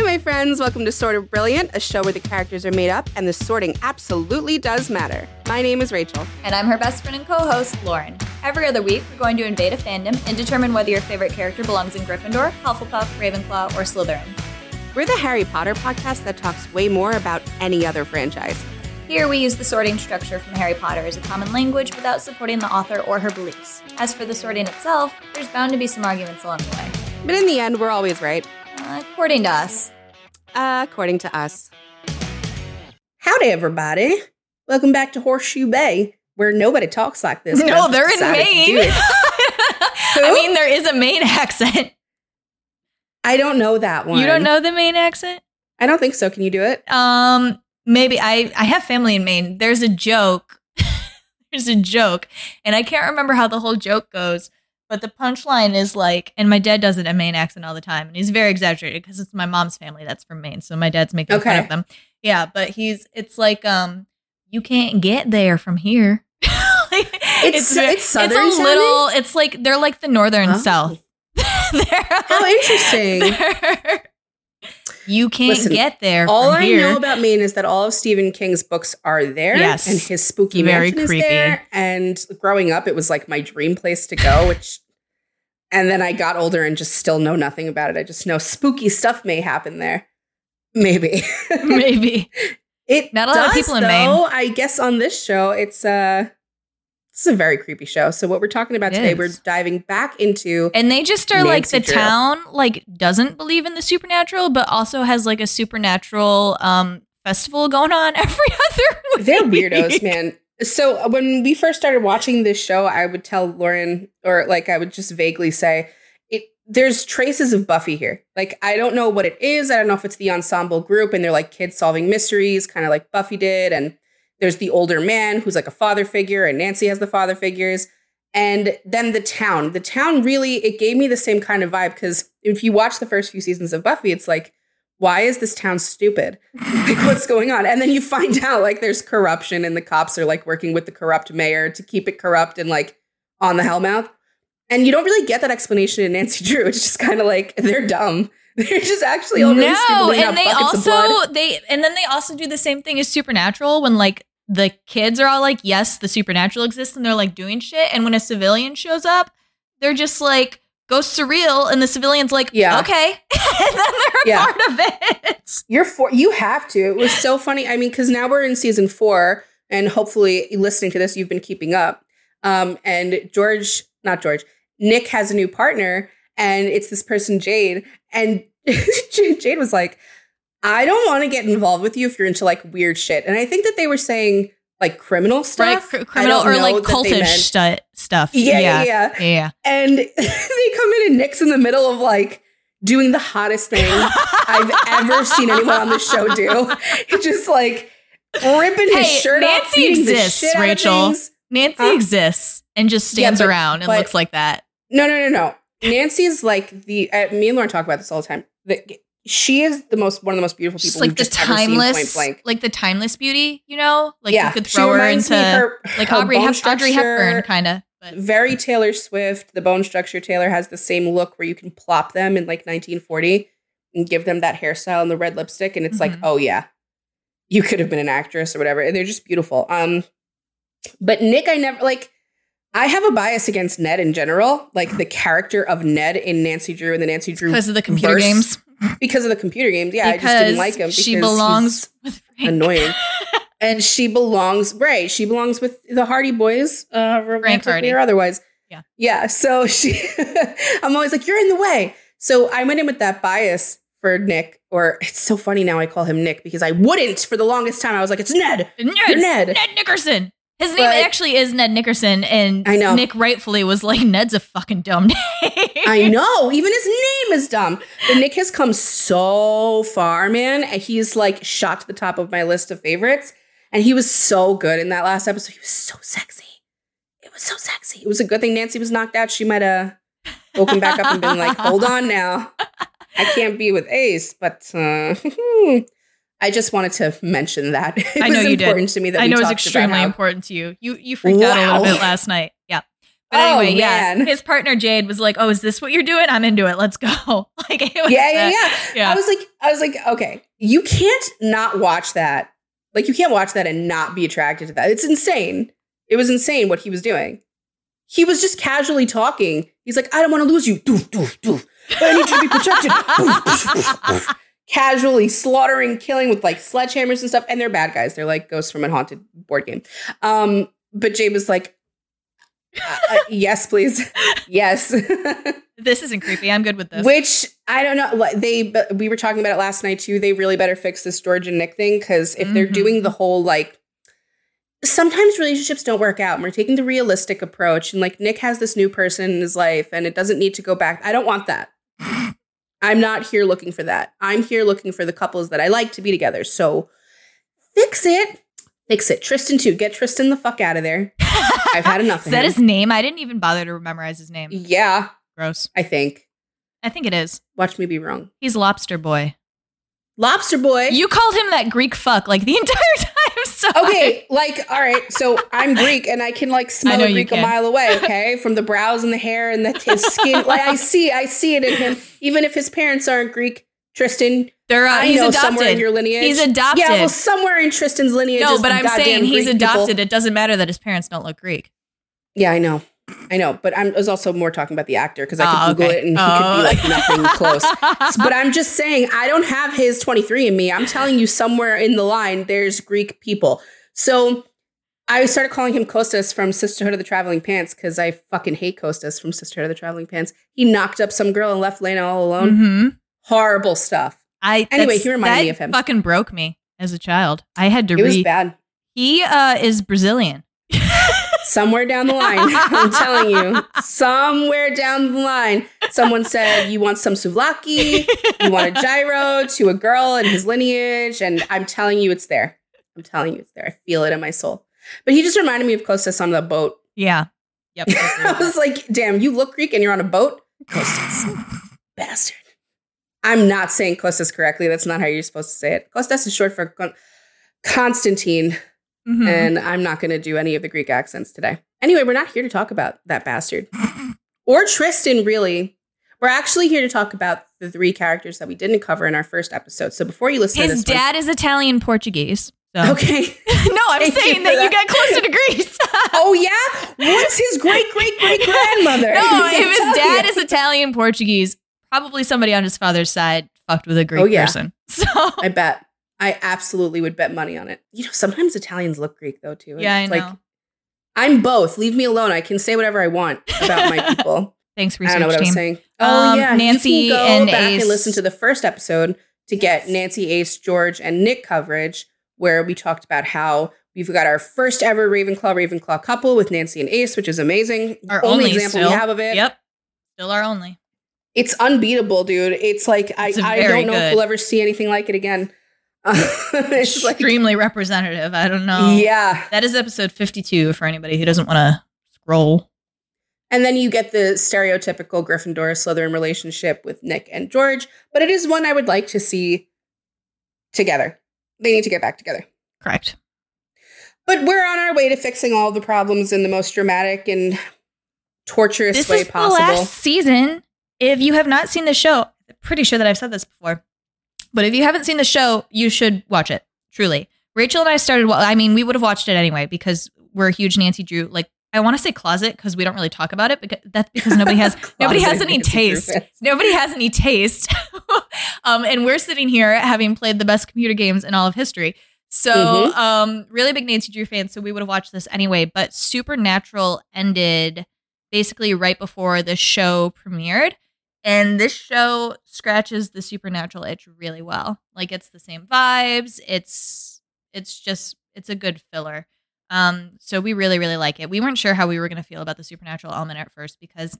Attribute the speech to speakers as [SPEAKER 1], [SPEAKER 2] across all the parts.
[SPEAKER 1] Hi, my friends. Welcome to Sort of Brilliant, a show where the characters are made up and the sorting absolutely does matter. My name is Rachel.
[SPEAKER 2] And I'm her best friend and co host, Lauren. Every other week, we're going to invade a fandom and determine whether your favorite character belongs in Gryffindor, Hufflepuff, Ravenclaw, or Slytherin.
[SPEAKER 1] We're the Harry Potter podcast that talks way more about any other franchise.
[SPEAKER 2] Here, we use the sorting structure from Harry Potter as a common language without supporting the author or her beliefs. As for the sorting itself, there's bound to be some arguments along the way.
[SPEAKER 1] But in the end, we're always right.
[SPEAKER 2] Uh, according to us.
[SPEAKER 1] Uh, according to us.
[SPEAKER 3] Howdy, everybody. Welcome back to Horseshoe Bay, where nobody talks like this.
[SPEAKER 2] No, they're in Maine. I mean, there is a Maine accent.
[SPEAKER 3] I don't know that one.
[SPEAKER 2] You don't know the Maine accent?
[SPEAKER 3] I don't think so. Can you do it?
[SPEAKER 2] Um, maybe I I have family in Maine. There's a joke. There's a joke, and I can't remember how the whole joke goes. But the punchline is like, and my dad does it in Maine accent all the time, and he's very exaggerated because it's my mom's family that's from Maine, so my dad's making fun of them. Yeah, but he's it's like um, you can't get there from here. Like,
[SPEAKER 3] It's-
[SPEAKER 2] ve-
[SPEAKER 3] it's southern
[SPEAKER 2] It's a little. It's like they're like the northern
[SPEAKER 3] Oh.
[SPEAKER 2] south. They're
[SPEAKER 3] How interesting.
[SPEAKER 2] they're- you can't
[SPEAKER 3] Listen,
[SPEAKER 2] get there.
[SPEAKER 3] All I
[SPEAKER 2] here.
[SPEAKER 3] know about Maine is that all of Stephen King's books are there.
[SPEAKER 2] Yes.
[SPEAKER 3] And his spooky
[SPEAKER 2] Very
[SPEAKER 3] mansion
[SPEAKER 2] creepy.
[SPEAKER 3] is there. And growing up, it was like my dream place to go, which. And then I got older and just still know nothing about it. I just know spooky stuff may happen there. Maybe.
[SPEAKER 2] maybe.
[SPEAKER 3] It
[SPEAKER 2] Not a lot of
[SPEAKER 3] does,
[SPEAKER 2] people in
[SPEAKER 3] though.
[SPEAKER 2] Maine.
[SPEAKER 3] I guess on this show, it's uh it's a very creepy show. So what we're talking about
[SPEAKER 2] It
[SPEAKER 3] today,
[SPEAKER 2] is.
[SPEAKER 3] we're diving back into
[SPEAKER 2] And they just are like the
[SPEAKER 3] Drew.
[SPEAKER 2] town like doesn't believe in the supernatural, but also has like a supernatural um festival going on every other week.
[SPEAKER 3] they're weirdos, man. So uh, when we first started watching this show, I would tell Lauren, or like I would just vaguely say, it there's traces of Buffy here. Like I don't know what it is. I don't know if it's the ensemble group and they're like kids solving mysteries, kind of like Buffy did. And there's the older man who's like a father figure, and Nancy has the father figures. And then the town. The town really, it gave me the same kind of vibe because if you watch the first few seasons of Buffy, it's like, why is this town stupid? like what's going on? And then you find out like there's corruption and the cops are like working with the corrupt mayor to keep it corrupt and like on the hellmouth. And you don't really get that explanation in Nancy Drew. It's just kind of like they're dumb. They're just actually all really
[SPEAKER 2] no,
[SPEAKER 3] out
[SPEAKER 2] and they
[SPEAKER 3] buckets of blood.
[SPEAKER 2] also they and then they also do the same thing as supernatural when like the kids are all like, yes, the supernatural exists, and they're like doing shit. And when a civilian shows up, they're just like, go surreal, and the civilian's like,
[SPEAKER 3] Yeah.
[SPEAKER 2] okay, and then they're
[SPEAKER 3] Yeah.
[SPEAKER 2] part of it.
[SPEAKER 3] You're for you have to. It was so funny. I mean, because now we're in season four, and hopefully, listening to this, you've been keeping up. Um, and George, not George, Nick has a new partner, and it's this person Jade, and Jade was like, "I don't want to get involved with you if you're into like weird shit." And I think that they were saying like criminal stuff,
[SPEAKER 2] cr- criminal or like cultish stu- stuff.
[SPEAKER 3] Yeah, yeah,
[SPEAKER 2] yeah,
[SPEAKER 3] yeah.
[SPEAKER 2] yeah.
[SPEAKER 3] And they come in, and Nick's in the middle of like doing the hottest thing I've ever seen anyone on the show do. Just like ripping his
[SPEAKER 2] Hey,
[SPEAKER 3] shirt off,
[SPEAKER 2] Nancy
[SPEAKER 3] beating the
[SPEAKER 2] exists,
[SPEAKER 3] shit out of
[SPEAKER 2] Rachel. Nancy
[SPEAKER 3] Huh?
[SPEAKER 2] exists and just
[SPEAKER 3] Yeah,
[SPEAKER 2] stands
[SPEAKER 3] but-
[SPEAKER 2] around and
[SPEAKER 3] but-
[SPEAKER 2] looks like that.
[SPEAKER 3] No, no, no, no. Nancy's like the. Uh, me and Lauren talk about this all the time. The, she is the most one of the most beautiful people
[SPEAKER 2] like
[SPEAKER 3] we've
[SPEAKER 2] the
[SPEAKER 3] just ever seen point
[SPEAKER 2] timeless,
[SPEAKER 3] blank.
[SPEAKER 2] like the timeless beauty, you know, like
[SPEAKER 3] yeah,
[SPEAKER 2] you could throw her into
[SPEAKER 3] her,
[SPEAKER 2] like
[SPEAKER 3] her
[SPEAKER 2] Aubrey, Hep- Audrey Hepburn, kind of.
[SPEAKER 3] Very Taylor Swift. The bone structure Taylor has the same look where you can plop them in like 1940 and give them that hairstyle and the red lipstick, and it's like,
[SPEAKER 2] Mhm.
[SPEAKER 3] oh yeah, you could have been an actress or whatever. And they're just beautiful. Um, but Nick, I never like. I have a bias against Ned in general, like the character of Ned in Nancy Drew and the Nancy Drew
[SPEAKER 2] because of the computer
[SPEAKER 3] verse.
[SPEAKER 2] games,
[SPEAKER 3] because of the computer games. Yeah, I just didn't like him.
[SPEAKER 2] Because she
[SPEAKER 3] because
[SPEAKER 2] belongs with Frank.
[SPEAKER 3] annoying, and she belongs right. She belongs with the Hardy Boys, uh, romantically
[SPEAKER 2] Hardy.
[SPEAKER 3] or otherwise.
[SPEAKER 2] Yeah.
[SPEAKER 3] yeah. So she, I'm always like, you're in the way. So I went in with that bias for Nick, or it's so funny now. I call him Nick because I wouldn't for the longest time. I was like, it's Ned.
[SPEAKER 2] Ned,
[SPEAKER 3] You're Ned.
[SPEAKER 2] Ned Nickerson. His name
[SPEAKER 3] But-
[SPEAKER 2] actually is Ned Nickerson, and
[SPEAKER 3] I know.
[SPEAKER 2] Nick rightfully was like, Ned's a fucking dumb name.
[SPEAKER 3] I know. Even his name is dumb. But Nick has come so far, man. And He's like shot to the top of my list of favorites. And he was so good in that last episode. He was so sexy. It was so sexy. It was a good thing Nancy was knocked out. She might have woken back up and been like, hold on now. I can't be with Ace, but uh, I just wanted to mention that. It
[SPEAKER 2] I
[SPEAKER 3] was
[SPEAKER 2] know you did.
[SPEAKER 3] important to me that
[SPEAKER 2] I know it's extremely
[SPEAKER 3] how-
[SPEAKER 2] important to you. You you freaked out a little bit last night. Yeah. But
[SPEAKER 3] Oh,
[SPEAKER 2] anyway, yeah,
[SPEAKER 3] man.
[SPEAKER 2] his partner Jade was like, "Oh, is this what you're doing? I'm into it. Let's go." like, it was
[SPEAKER 3] yeah, yeah,
[SPEAKER 2] that-
[SPEAKER 3] yeah. I was like, I was like, okay, you can't not watch that. Like, you can't watch that and not be attracted to that. It's insane. It was insane what he was doing. He was just casually talking. He's like, I don't want to lose you. Doof, doof, doof. But I need you to be protected. Casually slaughtering, killing with like sledgehammers and stuff. And they're bad guys. They're like ghosts from a haunted board game. Um, but Jay was like, uh, uh, yes, please. yes.
[SPEAKER 2] this isn't creepy. I'm good with this.
[SPEAKER 3] Which I don't know. like, They but we were talking about it last night too. They really better fix this George and Nick thing because if they're
[SPEAKER 2] Mhm.
[SPEAKER 3] doing the whole like, sometimes relationships don't work out. And we're taking the realistic approach, and like Nick has this new person in his life, and it doesn't need to go back. I don't want that. I'm not here looking for that. I'm here looking for the couples that I like to be together. So fix it. Fix it. Tristan too. Get Tristan the fuck out of there. I've had enough.
[SPEAKER 2] Is that
[SPEAKER 3] him.
[SPEAKER 2] his name? I didn't even bother to memorize his name.
[SPEAKER 3] Yeah,
[SPEAKER 2] Gross.
[SPEAKER 3] I think.
[SPEAKER 2] I think it is.
[SPEAKER 3] Watch me be wrong.
[SPEAKER 2] He's Lobster Boy.
[SPEAKER 3] Lobster boy.
[SPEAKER 2] You called him that Greek fuck like the entire. So
[SPEAKER 3] okay, like, all right, so I'm Greek and I can like smell a Greek a mile away, okay? From the brows and the hair and the his skin. like I see, I see it in him. Even if his parents aren't Greek, Tristan,
[SPEAKER 2] they're uh,
[SPEAKER 3] I
[SPEAKER 2] he's
[SPEAKER 3] know somewhere in
[SPEAKER 2] adopted.
[SPEAKER 3] your lineage.
[SPEAKER 2] He's adopted.
[SPEAKER 3] Yeah, well, somewhere in Tristan's lineage.
[SPEAKER 2] no, but I'm saying he's
[SPEAKER 3] Greek people.
[SPEAKER 2] adopted. It doesn't matter that his parents don't look Greek.
[SPEAKER 3] Yeah, I know. I know, but I'm, I was also more talking about the actor because I could
[SPEAKER 2] Oh,
[SPEAKER 3] Google
[SPEAKER 2] okay.
[SPEAKER 3] it and he
[SPEAKER 2] Oh.
[SPEAKER 3] could be like nothing close. But I'm just saying, I don't have his 23andMe. I'm telling you, somewhere in the line, there's Greek people. So I started calling him Costas from Sisterhood of the Traveling Pants because I fucking hate Costas from Sisterhood of the Traveling Pants. He knocked up some girl and left Lena all alone.
[SPEAKER 2] hmm
[SPEAKER 3] Horrible stuff.
[SPEAKER 2] I
[SPEAKER 3] Anyway, he reminded me of him.
[SPEAKER 2] Fucking broke me as a child. I had to
[SPEAKER 3] It was bad.
[SPEAKER 2] He uh, is Brazilian.
[SPEAKER 3] Somewhere down the line, I'm telling you, somewhere down the line, someone said, You want some souvlaki? You want a gyro to a girl in his lineage? And I'm telling you, it's there. I'm telling you, it's there. I feel it in my soul. But he just reminded me of Costas on the boat.
[SPEAKER 2] Yeah. Yep. I agree
[SPEAKER 3] I
[SPEAKER 2] with
[SPEAKER 3] was like, Damn, you look Greek and you're on a boat? Costas. Bastard. I'm not saying Costas correctly. That's not how you're supposed to say it. Costas is short for Con- Constantine
[SPEAKER 2] that. Mhm.
[SPEAKER 3] and I'm not going to do any of the Greek accents today. Anyway, we're not here to talk about that bastard or Tristan, really. We're actually here to talk about the three characters that we didn't cover in our first episode. So before you listen
[SPEAKER 2] His
[SPEAKER 3] to this,
[SPEAKER 2] dad is Italian Portuguese. So.
[SPEAKER 3] okay.
[SPEAKER 2] no, I'm
[SPEAKER 3] Thank
[SPEAKER 2] saying
[SPEAKER 3] for
[SPEAKER 2] that, you got closer to Greece.
[SPEAKER 3] Oh yeah, what's his great great great grandmother?
[SPEAKER 2] no, if his dad is Italian Portuguese, probably somebody on his father's side fucked with a Greek
[SPEAKER 3] Oh, yeah.
[SPEAKER 2] person. So
[SPEAKER 3] I bet. I absolutely would bet money on it. You know, sometimes Italians look Greek though too.
[SPEAKER 2] yeah, I
[SPEAKER 3] It's
[SPEAKER 2] know.
[SPEAKER 3] Like I'm both. Leave me alone. I can say whatever I want about my people.
[SPEAKER 2] Thanks,
[SPEAKER 3] I don't know
[SPEAKER 2] research
[SPEAKER 3] what I was
[SPEAKER 2] team.
[SPEAKER 3] saying. Oh
[SPEAKER 2] Um,
[SPEAKER 3] yeah,
[SPEAKER 2] Nancy
[SPEAKER 3] you can go
[SPEAKER 2] and
[SPEAKER 3] back
[SPEAKER 2] Ace.
[SPEAKER 3] and listen to the first episode to get Nancy, Ace, George, and Nick coverage, where we talked about how we've got our first ever Ravenclaw Ravenclaw couple with Nancy and Ace, which is amazing.
[SPEAKER 2] Our
[SPEAKER 3] only,
[SPEAKER 2] only
[SPEAKER 3] example
[SPEAKER 2] still.
[SPEAKER 3] we have of it.
[SPEAKER 2] Yep. Still our only.
[SPEAKER 3] It's unbeatable, dude. It's like I,
[SPEAKER 2] It's
[SPEAKER 3] I
[SPEAKER 2] very
[SPEAKER 3] don't know if we'll ever see anything like it again. it's like
[SPEAKER 2] Extremely representative. I don't know.
[SPEAKER 3] yeah.
[SPEAKER 2] That is episode 52 for anybody who doesn't want to scroll.
[SPEAKER 3] And then you get the stereotypical Gryffindor Slytherin relationship with Nick and George, but it is one I would like to see together. They need to get back together.
[SPEAKER 2] Correct.
[SPEAKER 3] But we're on our way to fixing all the problems in the most dramatic and torturous
[SPEAKER 2] This
[SPEAKER 3] way
[SPEAKER 2] is
[SPEAKER 3] possible.
[SPEAKER 2] the last season. If you have not seen the show, I'm pretty sure that I've said this before, but if you haven't seen the show, you should watch it. Truly, Rachel and I started. wa- I mean, we would have watched it anyway because we're huge Nancy Drew. Like, I want to say closet because we don't really talk about it. Because that's because nobody has nobody has any taste. Nobody has any taste. um, and we're sitting here having played the best computer games in all of history. So,
[SPEAKER 3] Mhm.
[SPEAKER 2] um, really big Nancy Drew fan. So we would have watched this anyway. But Supernatural ended basically right before the show premiered. And this show scratches the supernatural itch really well. Like it's the same vibes. It's it's just it's a good filler. Um, so we really really like it. We weren't sure how we were going to feel about the supernatural element at first because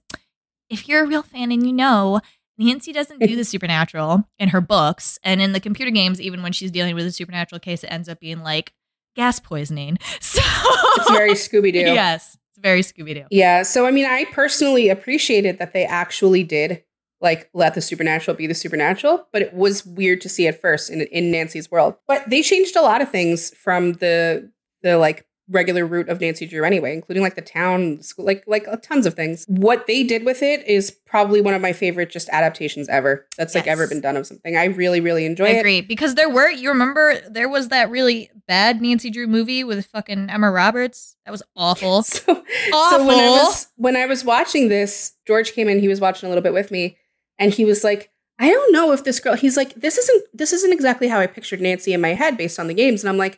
[SPEAKER 2] if you're a real fan and you know Nancy doesn't do the supernatural in her books and in the computer games, even when she's dealing with a supernatural case, it ends up being like gas poisoning. So
[SPEAKER 3] It's very Scooby Doo.
[SPEAKER 2] yes, it's very Scooby Doo.
[SPEAKER 3] Yeah. So, I mean, I personally appreciated that they actually did like let the supernatural be the supernatural, but it was weird to see at first in, in Nancy's world. But they changed a lot of things from the the like regular route of Nancy Drew anyway, including like the town, school, like like uh, tons of things. What they did with it is probably one of my favorite just adaptations ever. That's like ever been done of something. I really really enjoy
[SPEAKER 2] I
[SPEAKER 3] it.
[SPEAKER 2] agree because there were you remember there was that really bad Nancy Drew movie with fucking Emma Roberts. That was awful.
[SPEAKER 3] So, so when I was when I was watching this, George came in. He was watching a little bit with me, and he was like, "I don't know if this girl." He's like, "This isn't this isn't exactly how I pictured Nancy in my head based on the games." And I'm like,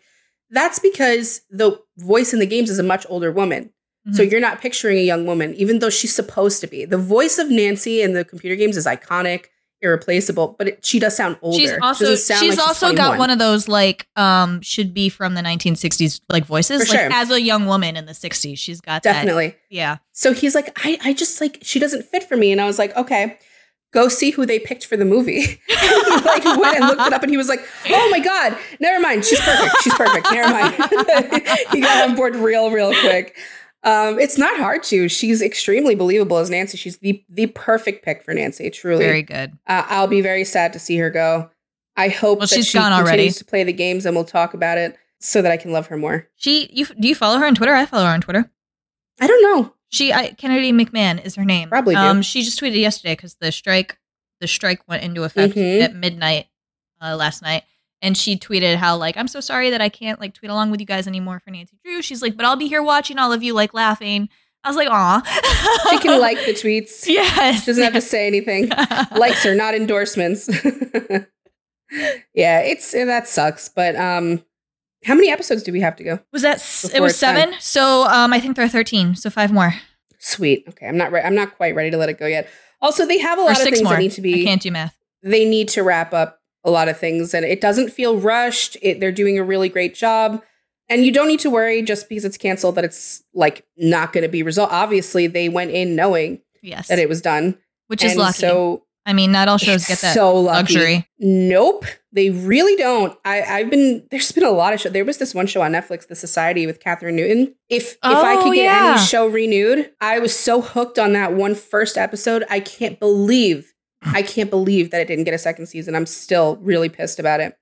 [SPEAKER 3] "That's because the voice in the games is a much older woman." So
[SPEAKER 2] Mhm.
[SPEAKER 3] you're not picturing a young woman, even though she's supposed to be. The voice of Nancy in the computer games is iconic, irreplaceable, but it, she does sound older.
[SPEAKER 2] She's also
[SPEAKER 3] sound
[SPEAKER 2] she's
[SPEAKER 3] like
[SPEAKER 2] also
[SPEAKER 3] 21.
[SPEAKER 2] got one of those like um should be from the 1960s like voices
[SPEAKER 3] For
[SPEAKER 2] like
[SPEAKER 3] sure.
[SPEAKER 2] as a young woman in the 60s she's got that
[SPEAKER 3] definitely.
[SPEAKER 2] yeah
[SPEAKER 3] So he's like, I, I just like she doesn't fit for me, and I was like, okay, go see who they picked for the movie. he like went and looked it up, and he was like, oh my god, never mind, she's perfect, she's perfect, never mind. he got on board real, real quick. Um, it's not hard to. She's extremely believable as Nancy. She's the the perfect pick for Nancy. Truly,
[SPEAKER 2] very good
[SPEAKER 3] Uh, I'll be very sad to see her go. I hope
[SPEAKER 2] Well,
[SPEAKER 3] that
[SPEAKER 2] she's
[SPEAKER 3] she
[SPEAKER 2] gone
[SPEAKER 3] continues
[SPEAKER 2] already.
[SPEAKER 3] to play the games, and we'll talk about it so that I can love her more.
[SPEAKER 2] she you do you follow her on Twitter I follow her on Twitter
[SPEAKER 3] I don't know.
[SPEAKER 2] She I, Kennedy McMann is her name
[SPEAKER 3] Probably do.
[SPEAKER 2] um she just tweeted yesterday because the strike the strike went into effect
[SPEAKER 3] Mhm.
[SPEAKER 2] at midnight uh, last night and she tweeted how like I'm so sorry that I can't like tweet along with you guys anymore for Nancy Drew she's like but I'll be here watching all of you like laughing I was like aw
[SPEAKER 3] She can like the tweets.
[SPEAKER 2] yes
[SPEAKER 3] She doesn't have to say anything. Likes are not endorsements. yeah, it's that sucks. But um, how many episodes do we have to go?
[SPEAKER 2] Was that s- it was
[SPEAKER 3] done.
[SPEAKER 2] seven? So um, I think there are thirteen. So five more
[SPEAKER 3] Sweet. Okay, I'm not. Re- I'm not quite ready to let it go yet. Also, they have a lot
[SPEAKER 2] or
[SPEAKER 3] of things
[SPEAKER 2] more.
[SPEAKER 3] that need to
[SPEAKER 2] I
[SPEAKER 3] be.
[SPEAKER 2] can't do math.
[SPEAKER 3] They need to wrap up a lot of things, and it doesn't feel rushed. It, they're doing a really great job. And you don't need to worry just because it's canceled that it's like not going to be resolved. Obviously, they went in knowing
[SPEAKER 2] Yes,
[SPEAKER 3] that it was done,
[SPEAKER 2] which is lucky.
[SPEAKER 3] So
[SPEAKER 2] I mean, not all shows
[SPEAKER 3] It's
[SPEAKER 2] get that
[SPEAKER 3] so lucky.
[SPEAKER 2] luxury.
[SPEAKER 3] Nope, they really don't. I, I've been there's been a lot of shows. There was this one show on Netflix, The Society with Kathryn Newton. If if I
[SPEAKER 2] Oh,
[SPEAKER 3] could get
[SPEAKER 2] yeah.
[SPEAKER 3] any show renewed, I was so hooked on that one first episode. I can't believe I can't believe that it didn't get a second season. I'm still really pissed about it.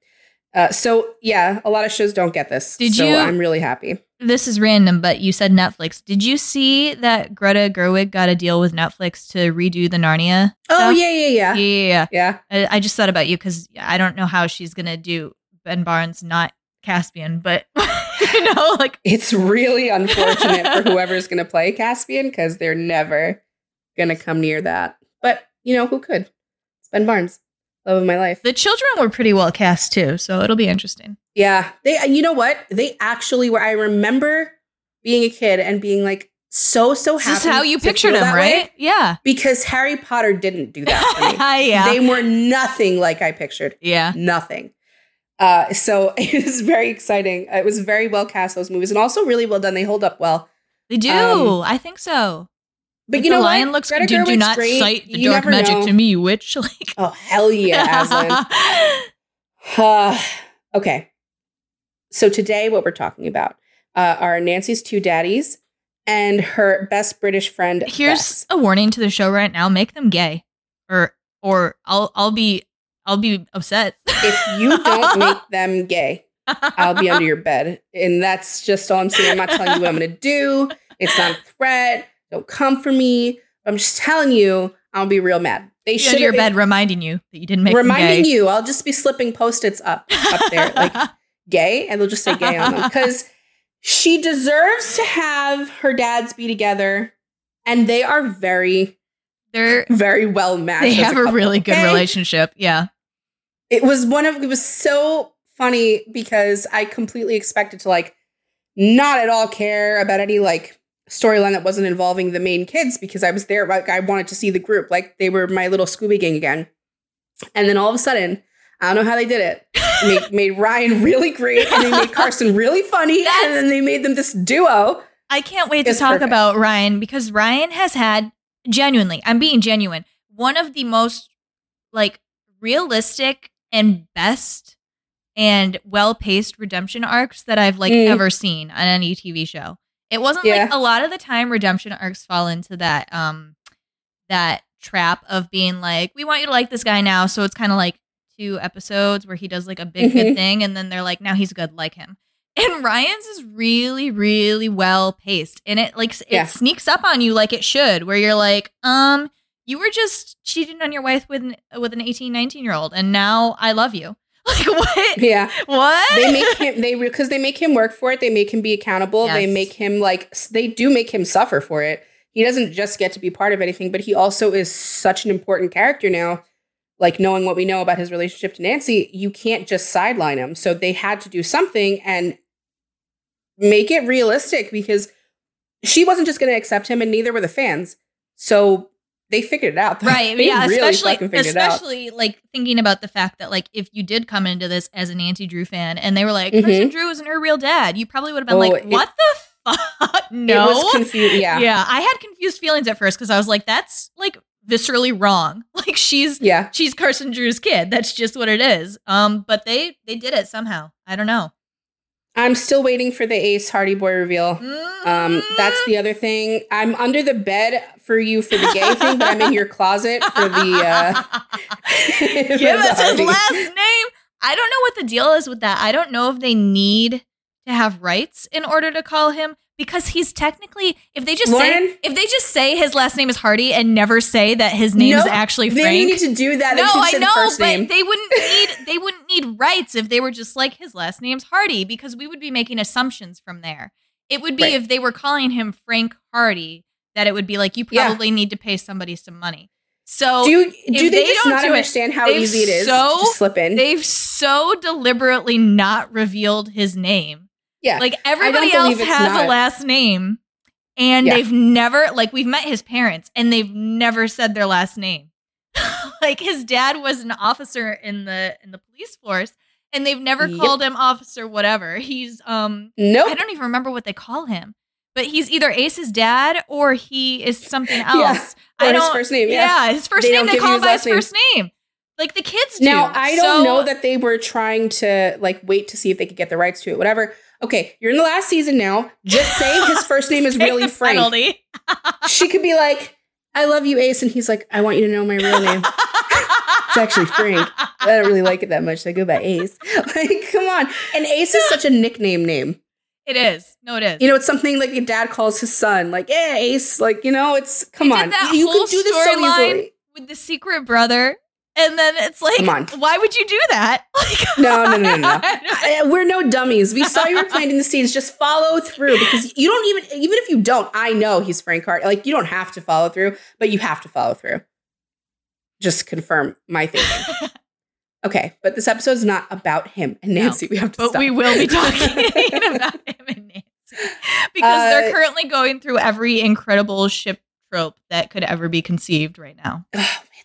[SPEAKER 3] Uh, so yeah, a lot of shows don't get this.
[SPEAKER 2] Did
[SPEAKER 3] so
[SPEAKER 2] you-
[SPEAKER 3] I'm really happy.
[SPEAKER 2] This is random, but you said Netflix. Did you see that Greta Gerwig got a deal with Netflix to redo the Narnia?
[SPEAKER 3] Oh
[SPEAKER 2] stuff?
[SPEAKER 3] yeah, yeah,
[SPEAKER 2] yeah,
[SPEAKER 3] yeah,
[SPEAKER 2] yeah. yeah.
[SPEAKER 3] yeah.
[SPEAKER 2] I, I just thought about you because I don't know how she's gonna do Ben Barnes not Caspian, but you know, like
[SPEAKER 3] It's really unfortunate for whoever's going to play Caspian because they're never going to come near that. But, you know, who could? It's Ben Barnes, love of my life.
[SPEAKER 2] the children were pretty well cast too, so it'll be interesting.
[SPEAKER 3] Yeah. They, you know what? They actually were. I remember being a kid and being like so, so happy.
[SPEAKER 2] This is how you pictured them,
[SPEAKER 3] that way
[SPEAKER 2] right? Yeah.
[SPEAKER 3] Because Harry Potter didn't do that for me.
[SPEAKER 2] yeah.
[SPEAKER 3] They were nothing like I pictured.
[SPEAKER 2] yeah.
[SPEAKER 3] Nothing. Uh, so it was very exciting. It was very well cast, those movies, and also really well done. They hold up well.
[SPEAKER 2] They do.
[SPEAKER 3] Um,
[SPEAKER 2] I think so.
[SPEAKER 3] But
[SPEAKER 2] Like,
[SPEAKER 3] you know
[SPEAKER 2] the
[SPEAKER 3] what?
[SPEAKER 2] lion looks
[SPEAKER 3] Greta.
[SPEAKER 2] Do, do not
[SPEAKER 3] great.
[SPEAKER 2] cite the
[SPEAKER 3] You
[SPEAKER 2] dark magic
[SPEAKER 3] know.
[SPEAKER 2] to me, witch. Like
[SPEAKER 3] Oh hell yeah, Aslan. Uh, okay. So today, what we're talking about uh, are Nancy's two daddies and her best British friend.
[SPEAKER 2] Here's
[SPEAKER 3] Bess.
[SPEAKER 2] a warning to the show right now: make them gay, or or I'll I'll be I'll be upset.
[SPEAKER 3] if you don't make them gay, I'll be under your bed, and that's just all I'm saying. I'm not telling you what I'm going to do. It's not a threat. Don't come for me. I'm just telling you, I'll be real mad. They should
[SPEAKER 2] your bed, reminding you that you didn't make
[SPEAKER 3] reminding you. I'll just be slipping post-its up up there, like gay, and they'll just say gay on them because she deserves to have her dads be together, and they are very,
[SPEAKER 2] They're
[SPEAKER 3] very well matched.
[SPEAKER 2] they have a
[SPEAKER 3] couple,
[SPEAKER 2] really good
[SPEAKER 3] okay?
[SPEAKER 2] relationship. Yeah.
[SPEAKER 3] It was one of it was so funny because I completely expected to like not at all care about any like storyline that wasn't involving the main kids because I was there like I wanted to see the group like they were my little Scooby gang again. And then all of a sudden, I don't know how they did it. They made, made Ryan really great and they made Carson really funny
[SPEAKER 2] That's-
[SPEAKER 3] and then they made them this duo.
[SPEAKER 2] I can't wait to talk
[SPEAKER 3] perfect.
[SPEAKER 2] about Ryan because Ryan has had genuinely, I'm being genuine, one of the most like realistic and best and well-paced redemption arcs that I've like
[SPEAKER 3] Mm.
[SPEAKER 2] ever seen on any TV show. It wasn't
[SPEAKER 3] Yeah.
[SPEAKER 2] like a lot of the time redemption arcs fall into that um that trap of being like, we want you to like this guy now, so it's kind of like two episodes where he does like a big
[SPEAKER 3] Mhm.
[SPEAKER 2] good thing and then they're like, now he's good, like him. And Ryan's is really, really well paced. And it like it
[SPEAKER 3] Yeah.
[SPEAKER 2] sneaks up on you like it should, where you're like, um, you were just cheating on your wife with an with an 18, 19 year old, and now I love you. Like what?
[SPEAKER 3] Yeah.
[SPEAKER 2] What?
[SPEAKER 3] They make him they because they make him work for it. They make him be accountable. They make him like they do make him suffer for it. He doesn't just get to be part of anything, but he also is such an important character now. Like knowing what we know about his relationship to Nancy, you can't just sideline him. So they had to do something and make it realistic because she wasn't just going to accept him, and neither were the fans. So they figured it out.
[SPEAKER 2] right
[SPEAKER 3] They
[SPEAKER 2] yeah
[SPEAKER 3] really
[SPEAKER 2] especially
[SPEAKER 3] it
[SPEAKER 2] especially like thinking about the fact that like if you did come into this as an nancy drew fan and they were like
[SPEAKER 3] Mhm.
[SPEAKER 2] Carson drew isn't her real dad you probably would have been
[SPEAKER 3] Oh,
[SPEAKER 2] like
[SPEAKER 3] it-
[SPEAKER 2] what the fuck no
[SPEAKER 3] It was confused. Yeah.
[SPEAKER 2] yeah i had confused feelings at first because i was like that's like viscerally wrong like she's
[SPEAKER 3] Yeah.
[SPEAKER 2] she's carson drew's kid that's just what it is um but they they did it somehow i don't know
[SPEAKER 3] I'm still waiting for the Ace Hardy Boy reveal. Um, that's the other thing. I'm under the bed for you for the gay thing, but I'm in your closet for the. Uh,
[SPEAKER 2] Give us his last name. I don't know what the deal is with that. I don't know if they need to have rights in order to call him because he's technically if they just
[SPEAKER 3] Lauren?
[SPEAKER 2] say if they just say his last name is Hardy and never say that his name is actually Frank.
[SPEAKER 3] They need to do that.
[SPEAKER 2] No, I know,
[SPEAKER 3] first
[SPEAKER 2] but
[SPEAKER 3] name.
[SPEAKER 2] they wouldn't need they wouldn't need rights if they were just like his last name's Hardy because we would be making assumptions from there. It would be
[SPEAKER 3] Right.
[SPEAKER 2] if they were calling him Frank Hardy that it would be like you
[SPEAKER 3] Yeah.
[SPEAKER 2] probably need to pay somebody some money. So
[SPEAKER 3] do do they,
[SPEAKER 2] they
[SPEAKER 3] not
[SPEAKER 2] do it,
[SPEAKER 3] understand how easy it is
[SPEAKER 2] so-
[SPEAKER 3] to slip in?
[SPEAKER 2] They've so deliberately not revealed his name.
[SPEAKER 3] Yeah,
[SPEAKER 2] Like everybody else has
[SPEAKER 3] not.
[SPEAKER 2] a last name, and
[SPEAKER 3] Yeah.
[SPEAKER 2] they've never like we've met his parents, and they've never said their last name. like his dad was an officer in the in the police force, and they've never
[SPEAKER 3] Yep.
[SPEAKER 2] called him officer whatever. He's um
[SPEAKER 3] nope.
[SPEAKER 2] I don't even remember what they call him. But he's either Ace's dad or he is something else.
[SPEAKER 3] Yeah.
[SPEAKER 2] I
[SPEAKER 3] Or his
[SPEAKER 2] don't,
[SPEAKER 3] first name, yeah.
[SPEAKER 2] his first
[SPEAKER 3] They
[SPEAKER 2] name. They call him by his
[SPEAKER 3] name.
[SPEAKER 2] first name, like the kids do.
[SPEAKER 3] Now I don't
[SPEAKER 2] So-
[SPEAKER 3] know that they were trying to like wait to see if they could get the rights to it. Whatever. Okay, you're in the last season now. Just say his first name is really Frank. She could be like, "I love you, Ace," and he's like, "I want you to know my real name." It's actually Frank. I don't really like it that much. So I go by Ace. Like, come on. And Ace is such a nickname name.
[SPEAKER 2] It is. No, it is.
[SPEAKER 3] You know, it's something like your dad calls his son. Like, yeah, Ace. Like, you know, it's come
[SPEAKER 2] They
[SPEAKER 3] on. you
[SPEAKER 2] whole
[SPEAKER 3] could do this so easily.
[SPEAKER 2] with the secret brother, and then it's like, why would you do that? Like,
[SPEAKER 3] No, no, no, no, no.
[SPEAKER 2] I
[SPEAKER 3] We're no dummies. We saw you were planting the seeds. Just follow through because you don't even, even if you don't, I know he's Frank Hart. Like, you don't have to follow through, but you have to follow through. Just confirm my thinking. Okay, but this episode is not about him and
[SPEAKER 2] No,
[SPEAKER 3] Nancy. we have to
[SPEAKER 2] but
[SPEAKER 3] stop.
[SPEAKER 2] we will be talking about him and Nancy because they're
[SPEAKER 3] Uh,
[SPEAKER 2] currently going through every incredible ship trope that could ever be conceived right now.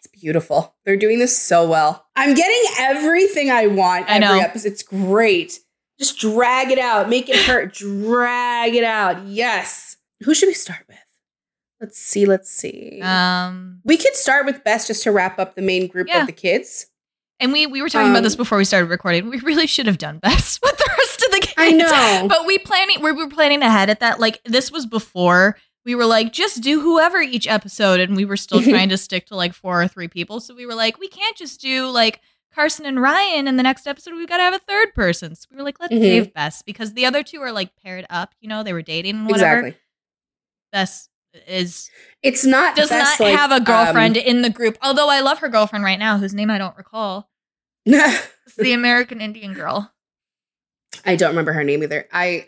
[SPEAKER 3] It's beautiful. They're doing this so well. I'm getting everything I want
[SPEAKER 2] I
[SPEAKER 3] every
[SPEAKER 2] know.
[SPEAKER 3] episode. It's great. Just drag it out. Make it hurt. drag it out. Yes. Who should we start with? Let's see. Let's see.
[SPEAKER 2] Um,
[SPEAKER 3] we could start with Bess just to wrap up the main group
[SPEAKER 2] Yeah.
[SPEAKER 3] of the kids.
[SPEAKER 2] and we we were talking about
[SPEAKER 3] Um,
[SPEAKER 2] this before we started recording. We really should have done best with the rest of the kids.
[SPEAKER 3] I know.
[SPEAKER 2] but we planning we were planning ahead at that. Like this was before we were like just do whoever each episode, and we were still trying to stick to like four or three people. So we were like, we can't just do like Carson and Ryan, and the next episode we've got to have a third person. So we were like, let's
[SPEAKER 3] Mhm.
[SPEAKER 2] save Bess because the other two are like paired up. You know, they were dating and whatever.
[SPEAKER 3] Exactly.
[SPEAKER 2] Bess is
[SPEAKER 3] It's not
[SPEAKER 2] does
[SPEAKER 3] Bess,
[SPEAKER 2] not
[SPEAKER 3] like,
[SPEAKER 2] have a
[SPEAKER 3] um,
[SPEAKER 2] girlfriend in the group. Although I love her girlfriend right now, whose name I don't recall. It's the American Indian girl.
[SPEAKER 3] I don't remember her name either. I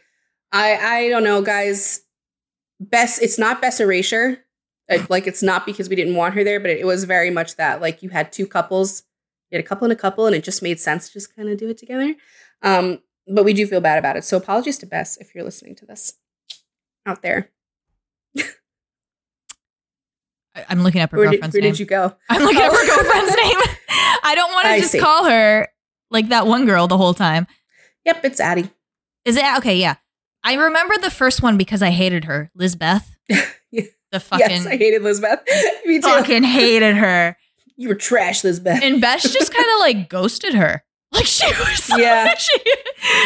[SPEAKER 3] I I don't know, guys. Bess, it's not Bess Erasure. Uh, Like it's not because we didn't want her there, but it, was very much that. Like you had two couples, you had a couple and a couple, and it just made sense to just kind of do it together. Um, but we do feel bad about it. So apologies to Bess if you're listening to this out there.
[SPEAKER 2] I'm looking up her
[SPEAKER 3] Where did,
[SPEAKER 2] girlfriend's
[SPEAKER 3] where
[SPEAKER 2] name.
[SPEAKER 3] Where did you go?
[SPEAKER 2] I'm looking up her
[SPEAKER 3] Oh.
[SPEAKER 2] girlfriend's name. I don't want to just
[SPEAKER 3] see.
[SPEAKER 2] call her like that one girl the whole time.
[SPEAKER 3] Yep, it's Addie.
[SPEAKER 2] Is it okay? Yeah, I remember the first one because I hated her, Lisbeth.
[SPEAKER 3] Yeah.
[SPEAKER 2] The fucking
[SPEAKER 3] yes, I hated Elizabeth. Me too.
[SPEAKER 2] fucking hated her,
[SPEAKER 3] You were trash, Elizabeth.
[SPEAKER 2] and Bess just kind of like ghosted her. Like she was,
[SPEAKER 3] Yeah.
[SPEAKER 2] she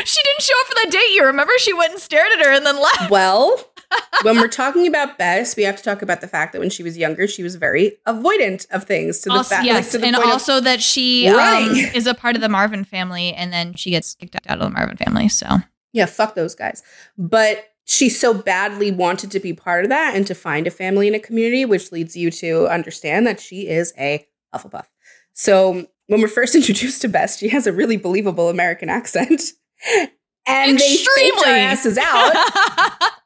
[SPEAKER 2] she didn't show up for that date. You remember? She went and stared at her and then left.
[SPEAKER 3] Well, when we're talking about Bess, we have to talk about the fact that when she was younger, she was very avoidant of things. To the
[SPEAKER 2] Also,
[SPEAKER 3] fact,
[SPEAKER 2] yes,
[SPEAKER 3] like, to the
[SPEAKER 2] and also that she um, is a part of the Marvin family, and then she gets kicked out of the Marvin family. So
[SPEAKER 3] Yeah, fuck those guys. But she so badly wanted to be part of that and to find a family in a community, which leads you to understand that she is a Hufflepuff. So when we're first introduced to Bess, she has a really believable American accent. And they faked our asses out.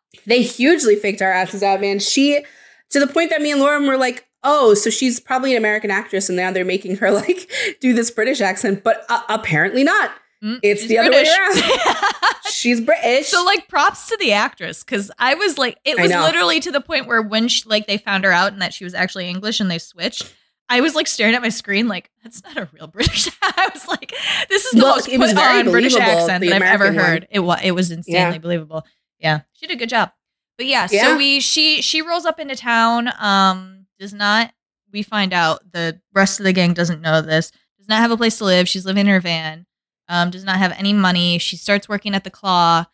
[SPEAKER 3] they hugely faked our asses out, man. She to the point that me and Lauren were like, oh, so she's probably an American actress, and now they're making her like do this British accent, but uh, apparently not. Mm, it's the British. other way around. she's British.
[SPEAKER 2] So like props to the actress because I was like, it was literally to the point where when she, like they found her out and that she was actually English and they switched. I was like staring at my screen, like that's not a real British. I was like, this is the Look, most put on British accent that I've ever heard. One. It was it was insanely yeah. believable. Yeah, she did a good job. But yeah, yeah, so we she she rolls up into town. Um, does not we find out the rest of the gang doesn't know this. Does not have a place to live. She's living in her van. Um, does not have any money. She starts working at the Claw,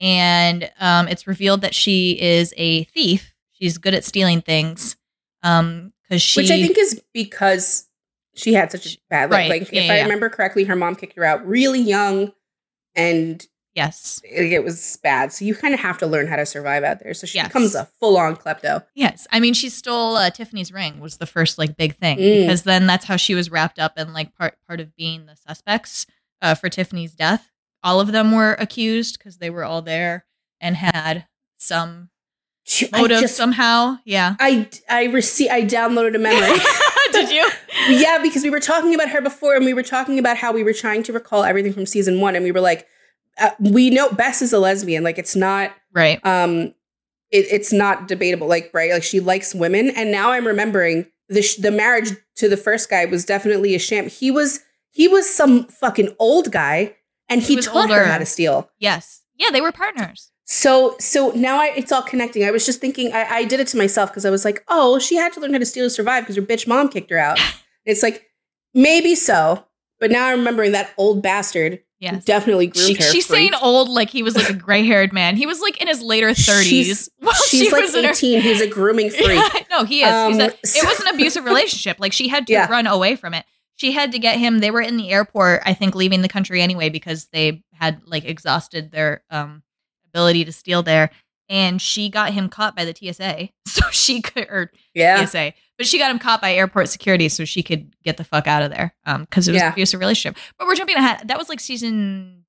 [SPEAKER 2] and um, it's revealed that she is a thief. She's good at stealing things. Um, because she,
[SPEAKER 3] which I think is because she had such a bad right. like yeah, if yeah, I remember correctly, her mom kicked her out really young, and
[SPEAKER 2] yes,
[SPEAKER 3] it, it was bad. So you kind of have to learn how to survive out there. So she yes. becomes a full on klepto.
[SPEAKER 2] Yes, I mean she stole uh, Tiffany's ring was the first like big thing mm. because then that's how she was wrapped up in like part part of being the suspects uh, for Tiffany's death. All of them were accused because they were all there and had some motive just, somehow. Yeah.
[SPEAKER 3] I I received I downloaded a memory.
[SPEAKER 2] Did you?
[SPEAKER 3] yeah, because we were talking about her before, and we were talking about how we were trying to recall everything from season one, and we were like, uh, we know Bess is a lesbian. Like it's not
[SPEAKER 2] right.
[SPEAKER 3] Um, it, it's not debatable. Like right, like she likes women, and now I'm remembering the sh- the marriage to the first guy was definitely a sham. He was he was some fucking old guy, and he, he taught older. her how to steal.
[SPEAKER 2] Yes. Yeah, they were partners.
[SPEAKER 3] So so now I, it's all connecting. I was just thinking I, I did it to myself because I was like, oh, she had to learn how to steal to survive because her bitch mom kicked her out. it's like maybe so, but now I'm remembering that old bastard. Yes. definitely groomed
[SPEAKER 2] she,
[SPEAKER 3] her.
[SPEAKER 2] She's saying old like he was like a gray haired man. He was like in his later 30s.
[SPEAKER 3] She's, she's she like 18. Her- He's a grooming freak.
[SPEAKER 2] no, he is. Um, a, it was an abusive relationship. Like she had to yeah. run away from it. She had to get him. They were in the airport, I think, leaving the country anyway because they had like exhausted their um ability to steal there. And she got him caught by the TSA. So she could, or yeah. TSA, but she got him caught by airport security so she could get the fuck out of there. Um, cause it was yeah. an abusive relationship. But we're jumping ahead. That was like season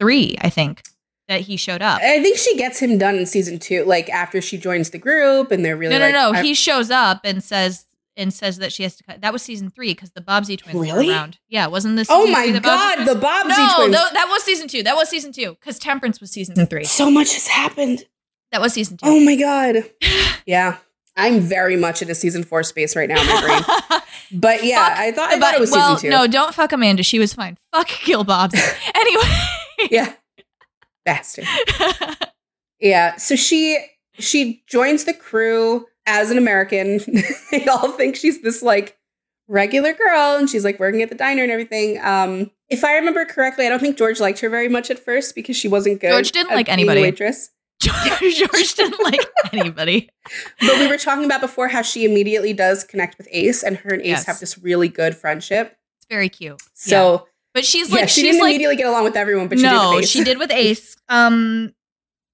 [SPEAKER 2] three, I think that he showed up.
[SPEAKER 3] I think she gets him done in season two, like after she joins the group, and they're really
[SPEAKER 2] no,
[SPEAKER 3] no,
[SPEAKER 2] like, no. He shows up and says and says that she has to cut. That was season three because the Bobbsey twins really? were around. Yeah, wasn't this?
[SPEAKER 3] Oh my the god, the Bobbsey
[SPEAKER 2] no,
[SPEAKER 3] twins.
[SPEAKER 2] No, that was season two. That was season two because Temperance was season three.
[SPEAKER 3] So much has happened.
[SPEAKER 2] That was season two.
[SPEAKER 3] Oh my god. yeah. I'm very much in a season four space right now in my brain. but yeah, fuck, I thought I thought it was well, season two.
[SPEAKER 2] No, don't fuck Amanda. She was fine. Fuck Gil Bobbsey. anyway.
[SPEAKER 3] yeah. Bastard. yeah. So she she joins the crew as an American, they all think she's this like regular girl and she's like working at the diner and everything. Um, if I remember correctly, I don't think George liked her very much at first because she wasn't good.
[SPEAKER 2] George didn't like anybody.
[SPEAKER 3] Waitress.
[SPEAKER 2] George didn't like anybody.
[SPEAKER 3] But we were talking about before how she immediately does connect with Ace, and her and Ace yes. have this really good friendship.
[SPEAKER 2] It's very cute.
[SPEAKER 3] So, yeah.
[SPEAKER 2] but she's like, yeah,
[SPEAKER 3] she
[SPEAKER 2] she's
[SPEAKER 3] didn't
[SPEAKER 2] like,
[SPEAKER 3] immediately get along with everyone, but she
[SPEAKER 2] no,
[SPEAKER 3] did with Ace.
[SPEAKER 2] she did with Ace. Um,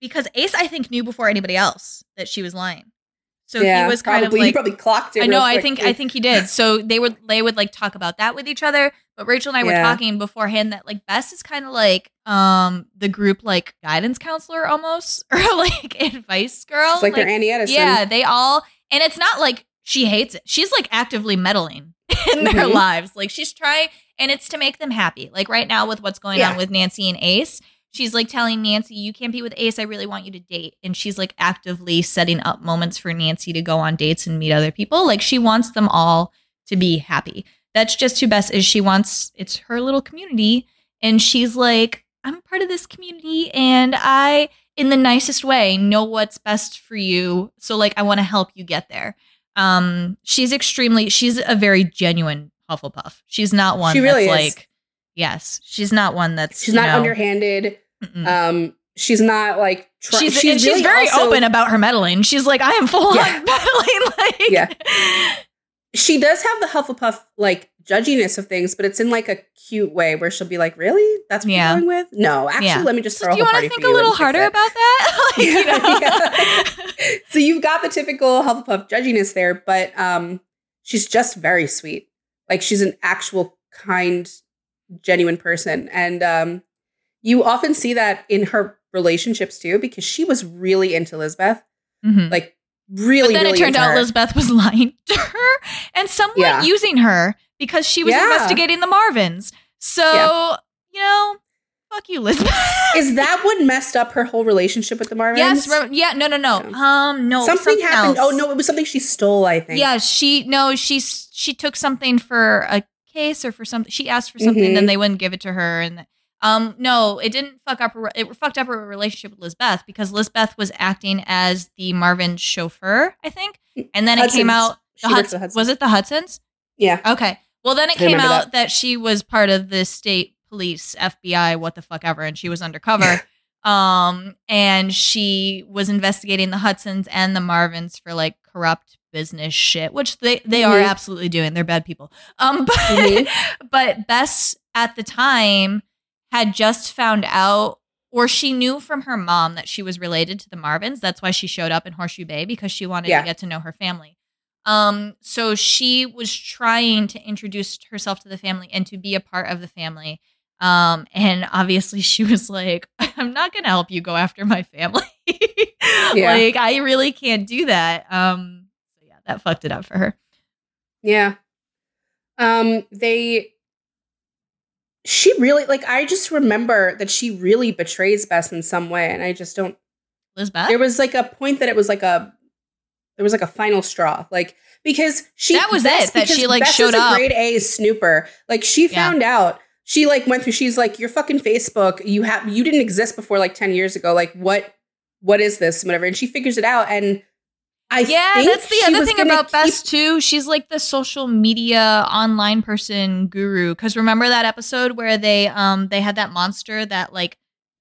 [SPEAKER 2] because Ace, I think, knew before anybody else that she was lying. So yeah, he was kind
[SPEAKER 3] probably,
[SPEAKER 2] of like
[SPEAKER 3] he probably clocked it.
[SPEAKER 2] I know. I think I think he did. So they would they would like talk about that with each other. But Rachel and I yeah. were talking beforehand that like Bess is kind of like um the group like guidance counselor almost or like advice girl.
[SPEAKER 3] It's like, like their Annie Edison.
[SPEAKER 2] Yeah, they all and it's not like she hates it. She's like actively meddling in their mm-hmm. lives. Like she's trying and it's to make them happy. Like right now with what's going yeah. on with Nancy and Ace she's like telling Nancy, "You can't be with Ace. I really want you to date." And she's like actively setting up moments for Nancy to go on dates and meet other people. Like she wants them all to be happy. That's just who Bess is. She wants it's her little community, and she's like, "I'm part of this community, and I." In the nicest way, know what's best for you. So, like, I want to help you get there. Um, she's extremely, she's a very genuine Hufflepuff. She's not one she really that's is. like, Yes, she's not one that's
[SPEAKER 3] she's not know, underhanded. Mm-mm. Um, she's not like
[SPEAKER 2] tr- she's she's, really very also, open about her meddling. She's like, I am full yeah. on meddling. Like,
[SPEAKER 3] yeah. she does have the Hufflepuff like judginess of things, but it's in like a cute way where she'll be like, "Really? That's what
[SPEAKER 2] Yeah.
[SPEAKER 3] you're going with? No, actually,
[SPEAKER 2] Yeah.
[SPEAKER 3] let me just throw."
[SPEAKER 2] So do you want to think a little harder about that? Like, you know?
[SPEAKER 3] so you've got the typical Hufflepuff judginess there, but um, she's just very sweet. Like she's an actual kind, genuine person, and um, you often see that in her relationships too, because she was really into Lisbeth,
[SPEAKER 2] Mhm.
[SPEAKER 3] like really.
[SPEAKER 2] But then
[SPEAKER 3] really
[SPEAKER 2] it turned out
[SPEAKER 3] her.
[SPEAKER 2] Elizabeth was lying to her and somewhat
[SPEAKER 3] Yeah.
[SPEAKER 2] using her because she was
[SPEAKER 3] Yeah.
[SPEAKER 2] investigating the Marvins. So,
[SPEAKER 3] Yeah.
[SPEAKER 2] you know, fuck you, Elizabeth.
[SPEAKER 3] Is that what messed up her whole relationship with the Marvins?
[SPEAKER 2] yes, rem- yeah, no, no, no. Um, no,
[SPEAKER 3] something, happened.
[SPEAKER 2] else.
[SPEAKER 3] Oh no, it was something she stole. I think.
[SPEAKER 2] Yeah, she no, she she took something for a case or for something. She asked for something,
[SPEAKER 3] Mhm.
[SPEAKER 2] then they wouldn't give it to her, and um, no, it didn't fuck up. Her, it fucked up her relationship with Lisbeth because Lisbeth was acting as the Marvin chauffeur, I think, and then it came out. The
[SPEAKER 3] worked
[SPEAKER 2] Huds-
[SPEAKER 3] Hudsons.
[SPEAKER 2] was it the Hudsons?
[SPEAKER 3] Yeah.
[SPEAKER 2] Okay. Well, then it
[SPEAKER 3] I
[SPEAKER 2] came
[SPEAKER 3] remember
[SPEAKER 2] out that. she was part of the state police, FBI, what the fuck ever, and she was undercover. um, and she was investigating the Hudsons and the Marvins for like corrupt business shit, which they they are
[SPEAKER 3] Mhm.
[SPEAKER 2] absolutely doing. They're bad people. Um, but
[SPEAKER 3] Mhm.
[SPEAKER 2] but Bess at the time had just found out. Or she knew from her mom that she was related to the Marvins. That's why she showed up in Horseshoe Bay because she wanted
[SPEAKER 3] Yeah.
[SPEAKER 2] to get to know her family. Um, so she was trying to introduce herself to the family and to be a part of the family. Um, and obviously she was like, I'm not gonna help you go after my family.
[SPEAKER 3] Yeah.
[SPEAKER 2] Like, I really can't do that. Um, that fucked it up for her.
[SPEAKER 3] Yeah. Um, they she really like I just remember that she really betrays Bess in some way, and I just don't
[SPEAKER 2] Lisbeth?
[SPEAKER 3] there was like a point that it was like a there was like a final straw. Like because she
[SPEAKER 2] That was it, that
[SPEAKER 3] because
[SPEAKER 2] she, like,
[SPEAKER 3] Bess
[SPEAKER 2] showed
[SPEAKER 3] is a
[SPEAKER 2] up.
[SPEAKER 3] grade A snooper. Like she
[SPEAKER 2] Yeah.
[SPEAKER 3] found out she like went through she's like your fucking Facebook, you have you didn't exist before like 10 years ago. Like what what is this? Whatever. And she figures it out and I
[SPEAKER 2] yeah, that's the other thing about
[SPEAKER 3] keep-
[SPEAKER 2] Bess too. She's like the social media online person guru. Because remember that episode where they um they had that monster that like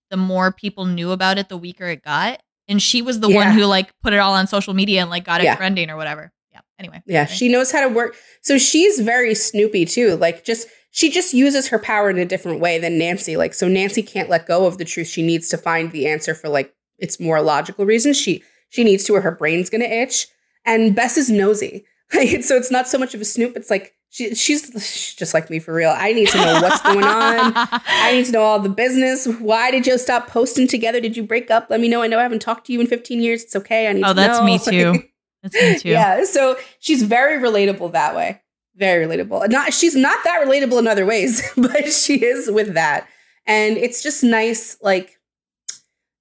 [SPEAKER 2] the more people knew about it, the weaker it got, and she was the one who like put it all on social media and like got it
[SPEAKER 3] Yeah.
[SPEAKER 2] trending or whatever. Yeah. Anyway.
[SPEAKER 3] Yeah,
[SPEAKER 2] sorry.
[SPEAKER 3] she knows how to work. So she's very Snoopy too. Like just she just uses her power in a different way than Nancy. Like so Nancy can't let go of the truth. She needs to find the answer for like its more logical reasons. She she needs to or her brain's gonna itch. And Bess is nosy. Like so it's not so much of a snoop, it's like she she's, she's just like me for real. I need to know what's going on. I need to know all the business. Why did you stop posting together? Did you break up? Let me know. I know I haven't talked to you in 15 years. It's okay. I need
[SPEAKER 2] Oh,
[SPEAKER 3] to
[SPEAKER 2] that's
[SPEAKER 3] know.
[SPEAKER 2] me too. That's me too.
[SPEAKER 3] Yeah, so she's very relatable that way. Very relatable. Not she's not that relatable in other ways, but she is with that. And it's just nice like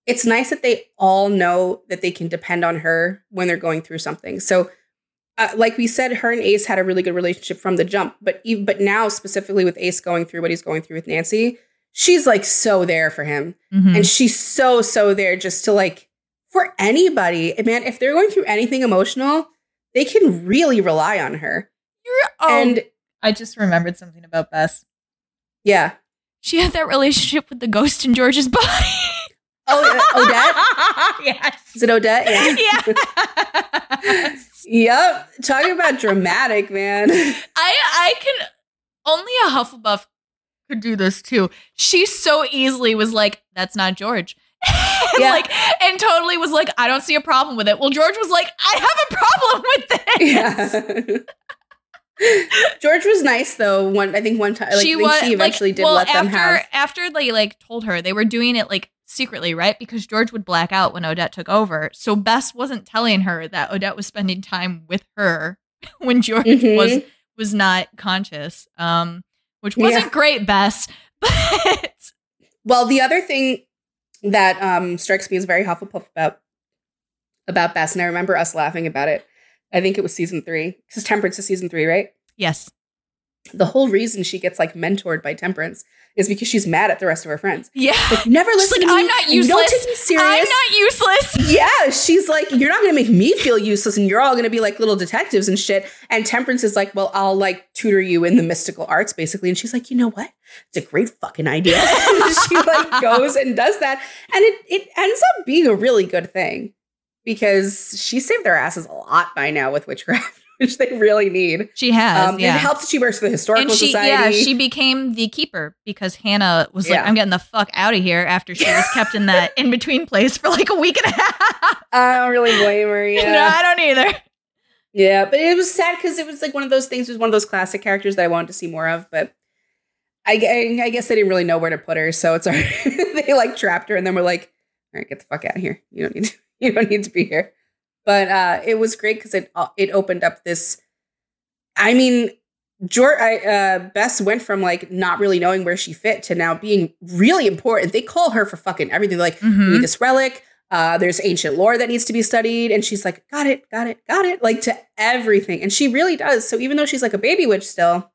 [SPEAKER 3] it's nice that they all know that they can depend on her when they're going through something. So uh, like we said, her and Ace had a really good relationship from the jump, but ev- but now specifically with Ace going through what he's going through with Nancy, she's like so there for him
[SPEAKER 2] Mhm.
[SPEAKER 3] and she's so so there just to like for anybody man if they're going through anything emotional they can really rely on her
[SPEAKER 2] You're- oh,
[SPEAKER 3] and
[SPEAKER 2] I just remembered something about Bess.
[SPEAKER 3] yeah
[SPEAKER 2] She had that relationship with the ghost in George's body.
[SPEAKER 3] Oh uh, odette
[SPEAKER 2] yes.
[SPEAKER 3] is it odette yeah
[SPEAKER 2] Yeah.
[SPEAKER 3] yep talking about dramatic man
[SPEAKER 2] I I can only a Hufflepuff could do this too. She so easily was like, "That's not George," and
[SPEAKER 3] Yeah.
[SPEAKER 2] like, and totally was like, "I don't see a problem with it." Well, George was like, "I have a problem with this."
[SPEAKER 3] yeah george was nice though one i think one time like,
[SPEAKER 2] she was
[SPEAKER 3] she eventually
[SPEAKER 2] like,
[SPEAKER 3] did
[SPEAKER 2] well,
[SPEAKER 3] let
[SPEAKER 2] after
[SPEAKER 3] them have
[SPEAKER 2] after they like told her they were doing it like secretly, right? Because George would black out when Odette took over. So Bess wasn't telling her that Odette was spending time with her when George
[SPEAKER 3] Mhm.
[SPEAKER 2] was was not conscious. Um, which wasn't
[SPEAKER 3] Yeah.
[SPEAKER 2] great, Bess. But
[SPEAKER 3] Well, the other thing that um, strikes me as very Hufflepuff about about Bess, and I remember us laughing about it. I think it was season three because Temperance is season three, right?
[SPEAKER 2] yes,
[SPEAKER 3] The whole reason she gets like mentored by Temperance is because she's mad at the rest of her friends.
[SPEAKER 2] yeah.
[SPEAKER 3] Like, never listen
[SPEAKER 2] like,
[SPEAKER 3] to me.
[SPEAKER 2] "I'm not
[SPEAKER 3] you Don't
[SPEAKER 2] useless.
[SPEAKER 3] take me serious.
[SPEAKER 2] I'm not useless.
[SPEAKER 3] yeah, she's like, you're not gonna make me feel useless, and you're all gonna be like little detectives and shit. And Temperance is like, well, I'll like tutor you in the mystical arts, basically. And she's like, you know what? It's a great fucking idea. and she like goes and does that, and it it ends up being a really good thing because she saved their asses a lot by now with witchcraft. which they really need.
[SPEAKER 2] She has.
[SPEAKER 3] Um,
[SPEAKER 2] yeah.
[SPEAKER 3] It helps that she works for the historical
[SPEAKER 2] and she,
[SPEAKER 3] society.
[SPEAKER 2] yeah, she became the keeper because Hannah was like,
[SPEAKER 3] Yeah.
[SPEAKER 2] "I'm getting the fuck out of here." After she was kept in that in between place for like a week and a half.
[SPEAKER 3] I don't really blame her. Yeah.
[SPEAKER 2] no, I don't either.
[SPEAKER 3] Yeah, but it was sad because it was like one of those things. It was one of those classic characters that I wanted to see more of, but I, I, I guess they didn't really know where to put her, so it's they like trapped her, and then we're like, "All right, get the fuck out of here. You don't need to. You don't need to be here." But uh, it was great because it uh, it opened up this. I mean, George, I, uh, Bess went from like not really knowing where she fit to now being really important. They call her for fucking everything. They're like, we
[SPEAKER 2] Mhm.
[SPEAKER 3] need this relic. Uh, there's ancient lore that needs to be studied. And she's like, got it, got it, got it. Like to everything. And she really does. So even though she's like a baby witch still,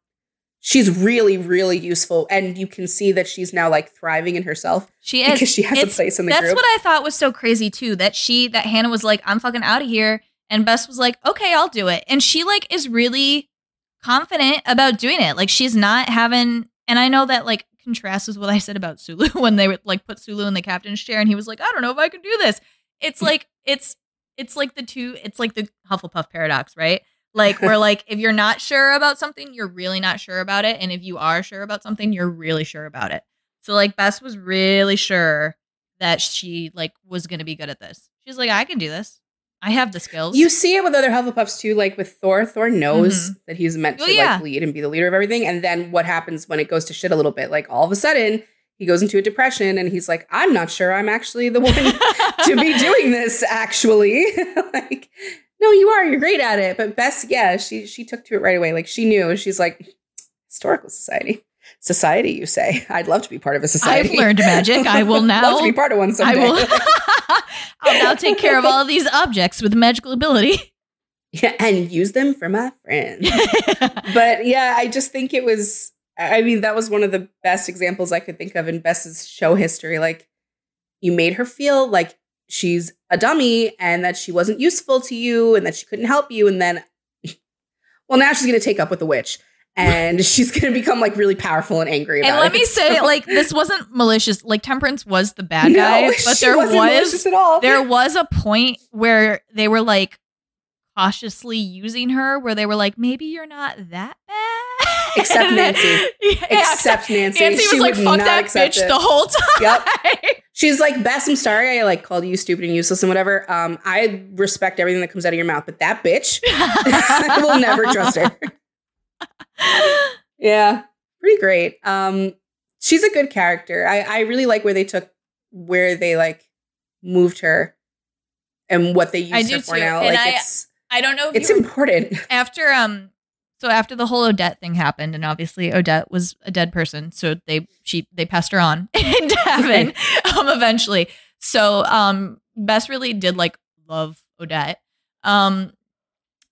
[SPEAKER 3] she's really, really useful. And you can see that she's now like thriving in herself
[SPEAKER 2] She is.
[SPEAKER 3] because she has a
[SPEAKER 2] It's-
[SPEAKER 3] place in the
[SPEAKER 2] That's
[SPEAKER 3] group.
[SPEAKER 2] what I thought was so crazy too. That she, that Hannah was like, "I'm fucking out of here," and Bess was like, "Okay, I'll do it." And she like is really confident about doing it. Like she's not having. And I know that like contrasts with what I said about Sulu when they would like put Sulu in the captain's chair, and he was like, "I don't know if I can do this." It's like it's it's like the two. It's like the Hufflepuff paradox, right? Like we're like if you're not sure about something, you're really not sure about it, and if you are sure about something, you're really sure about it. So like Bess was really sure that she like was gonna be good at this. She's like, I can do this. I have the skills.
[SPEAKER 3] You see it with other Hufflepuffs too, like with Thor. Thor knows mm-hmm. that he's meant oh, to
[SPEAKER 2] Oh, yeah.
[SPEAKER 3] like lead and be the leader of everything. And then what happens when it goes to shit a little bit? Like all of a sudden, he goes into a depression and he's like, I'm not sure I'm actually the one to be doing this, actually. like, no, you are. You're great at it. But Bess, yeah, she she took to it right away. Like she knew. She's like, historical society. Society, you say? I'd love to be part of a society.
[SPEAKER 2] I've learned magic. I will now.
[SPEAKER 3] love to be part of one
[SPEAKER 2] I will. I'll now take care of all of these objects with magical ability.
[SPEAKER 3] yeah, and use them for my friends. but yeah, I just think it was. I mean, that was one of the best examples I could think of in Bess's show history. Like, you made her feel like she's a dummy and that she wasn't useful to you and that she couldn't help you. And then, well, now she's going to take up with the witch and she's going to become like really powerful and angry about
[SPEAKER 2] and let
[SPEAKER 3] it.
[SPEAKER 2] me say, like, this wasn't malicious. Like, Temperance was the bad
[SPEAKER 3] No,
[SPEAKER 2] guy, but there was
[SPEAKER 3] malicious at all.
[SPEAKER 2] there was a point where they were like cautiously using her, where they were like, maybe you're not that bad.
[SPEAKER 3] Except Nancy.
[SPEAKER 2] Yeah,
[SPEAKER 3] Except Nancy.
[SPEAKER 2] Nancy
[SPEAKER 3] She
[SPEAKER 2] was like, fuck that bitch
[SPEAKER 3] it.
[SPEAKER 2] the whole time.
[SPEAKER 3] Yep. She's like, Bess, I'm sorry I like called you stupid and useless and whatever. Um, I respect everything that comes out of your mouth, but that bitch, I will never trust her. Yeah, pretty great. Um, she's a good character. I, I really like where they took where they like moved her and what they used her for
[SPEAKER 2] too.
[SPEAKER 3] now.
[SPEAKER 2] And
[SPEAKER 3] like
[SPEAKER 2] I-
[SPEAKER 3] it's
[SPEAKER 2] I don't know if
[SPEAKER 3] it's important.
[SPEAKER 2] after um so after the whole Odette thing happened, and obviously Odette was a dead person, so they she they passed her on into heaven um eventually. So um Bess really did like love Odette. Um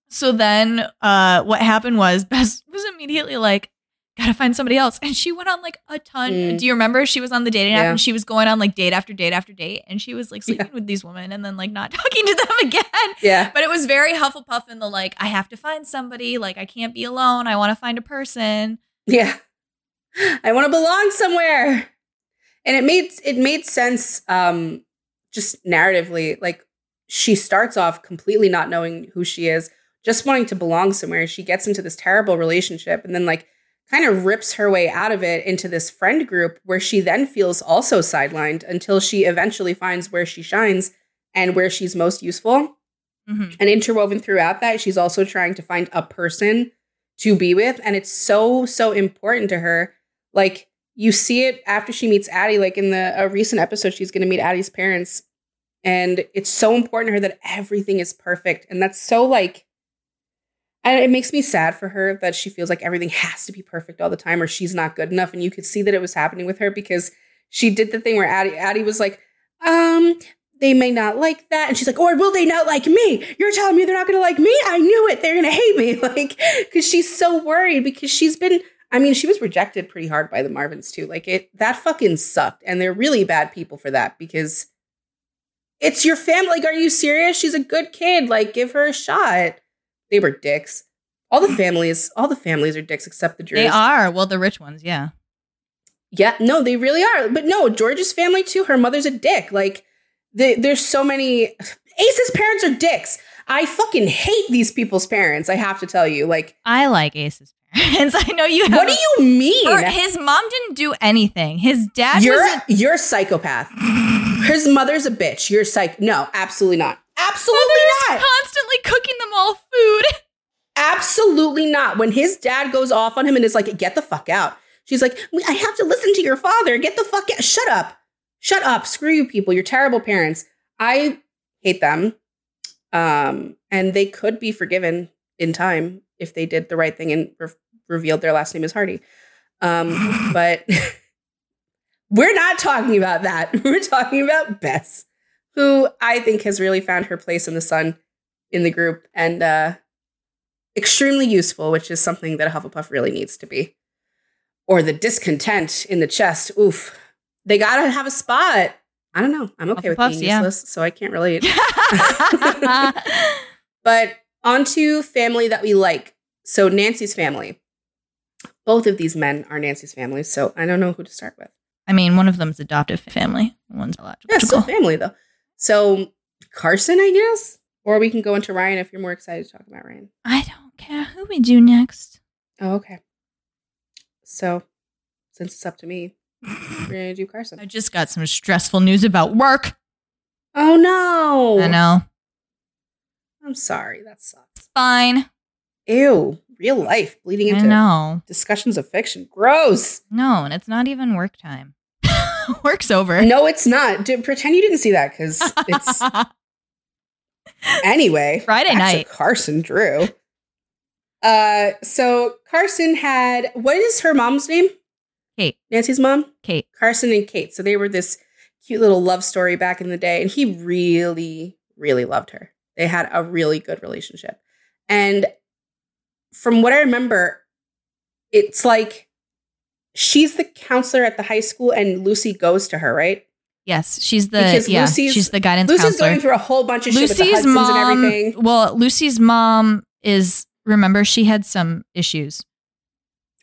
[SPEAKER 2] so then uh what happened was Bess was immediately like gotta find somebody else and she went on like a ton
[SPEAKER 3] Mm.
[SPEAKER 2] do you remember she was on the dating app
[SPEAKER 3] Yeah.
[SPEAKER 2] and she was going on like date after date after date and she was like sleeping with these women and then like not talking to them again
[SPEAKER 3] Yeah.
[SPEAKER 2] but it was very Hufflepuff in the like, I have to find somebody. Like, I can't be alone. I want to find a person.
[SPEAKER 3] Yeah. I want to belong somewhere. And it made it made sense um just narratively like she starts off completely not knowing who she is, just wanting to belong somewhere. She gets into this terrible relationship and then like kind of rips her way out of it into this friend group where she then feels also sidelined until she eventually finds where she shines and where she's most useful.
[SPEAKER 2] Mhm.
[SPEAKER 3] And interwoven throughout that, she's also trying to find a person to be with. And it's so, so important to her. Like, you see it after she meets Addie, like in the a recent episode, she's going to meet Addie's parents. And it's so important to her that everything is perfect. And that's so, like, and it makes me sad for her that she feels like everything has to be perfect all the time or she's not good enough. And you could see that it was happening with her because she did the thing where Addie, Addie was like, um, they may not like that. And she's like, or will they not like me? You're telling me they're not going to like me? I knew it. They're going to hate me. Like, because she's so worried because she's been, I mean, she was rejected pretty hard by the Marvins too. Like, it, that fucking sucked. And they're really bad people for that because it's your family. Like, are you serious? She's a good kid. Like, give her a shot. They were dicks. All the families, all the families are dicks except the Drews.
[SPEAKER 2] They are. Well, the rich ones, yeah.
[SPEAKER 3] Yeah, no, they really are. But no, George's family too. Her mother's a dick. Like the, there's so many. Ace's parents are dicks. I fucking hate these people's parents. I have to tell you, like,
[SPEAKER 2] I like Ace's parents. I know you have.
[SPEAKER 3] what do you mean?
[SPEAKER 2] Her- his mom didn't do anything. His dad
[SPEAKER 3] You're
[SPEAKER 2] a-
[SPEAKER 3] you're a psychopath. His mother's a bitch. You're psych. No, absolutely not. Absolutely
[SPEAKER 2] Mother's
[SPEAKER 3] not.
[SPEAKER 2] constantly cooking them all food.
[SPEAKER 3] Absolutely not. When his dad goes off on him and is like, "Get the fuck out," she's like, "I have to listen to your father. Get the fuck out. Shut up. Shut up. Screw you, people. You're terrible parents. I hate them. Um, and they could be forgiven in time if they did the right thing and re- revealed their last name is Hardy. Um, but we're not talking about that. We're talking about Bess, who I think has really found her place in the sun in the group and uh, extremely useful, which is something that a Hufflepuff really needs to be. Or the discontent in the chest. Oof. They gotta have a spot. I don't know. I'm okay with being
[SPEAKER 2] yeah.
[SPEAKER 3] useless, so I can't relate. But onto family that we like. So Nancy's family. Both of these men are Nancy's family, so I don't know who to start with.
[SPEAKER 2] I mean, one of them's adoptive family. One's biological.
[SPEAKER 3] Yeah, still family though. So Carson, I guess, or we can go into Ryan if you're more excited to talk about Ryan.
[SPEAKER 2] I don't care who we do next.
[SPEAKER 3] Oh, okay. So since it's up to me, we're gonna do Carson.
[SPEAKER 2] I just got some stressful news about work.
[SPEAKER 3] Oh no!
[SPEAKER 2] I know.
[SPEAKER 3] I'm sorry. That sucks.
[SPEAKER 2] It's fine.
[SPEAKER 3] Ew. Real life bleeding
[SPEAKER 2] I
[SPEAKER 3] into
[SPEAKER 2] know.
[SPEAKER 3] discussions of fiction. Gross.
[SPEAKER 2] No, and it's not even work time. Work's over.
[SPEAKER 3] No, it's not. D- pretend you didn't see that because it's anyway.
[SPEAKER 2] Friday night.
[SPEAKER 3] Carson Drew. Uh, so Carson had what is her mom's name?
[SPEAKER 2] Kate.
[SPEAKER 3] Nancy's mom,
[SPEAKER 2] Kate.
[SPEAKER 3] Carson and Kate. So they were this cute little love story back in the day, and he really, really loved her. They had a really good relationship, and from what I remember, it's like she's the counselor at the high school, and Lucy goes to her, right?
[SPEAKER 2] Yes, she's the
[SPEAKER 3] Because
[SPEAKER 2] yeah,
[SPEAKER 3] Lucy's-
[SPEAKER 2] she's the guidance
[SPEAKER 3] Lucy's
[SPEAKER 2] counselor.
[SPEAKER 3] going through a whole bunch of shit with the Hudsons
[SPEAKER 2] mom.
[SPEAKER 3] and everything.
[SPEAKER 2] Well, Lucy's mom is remember she had some issues,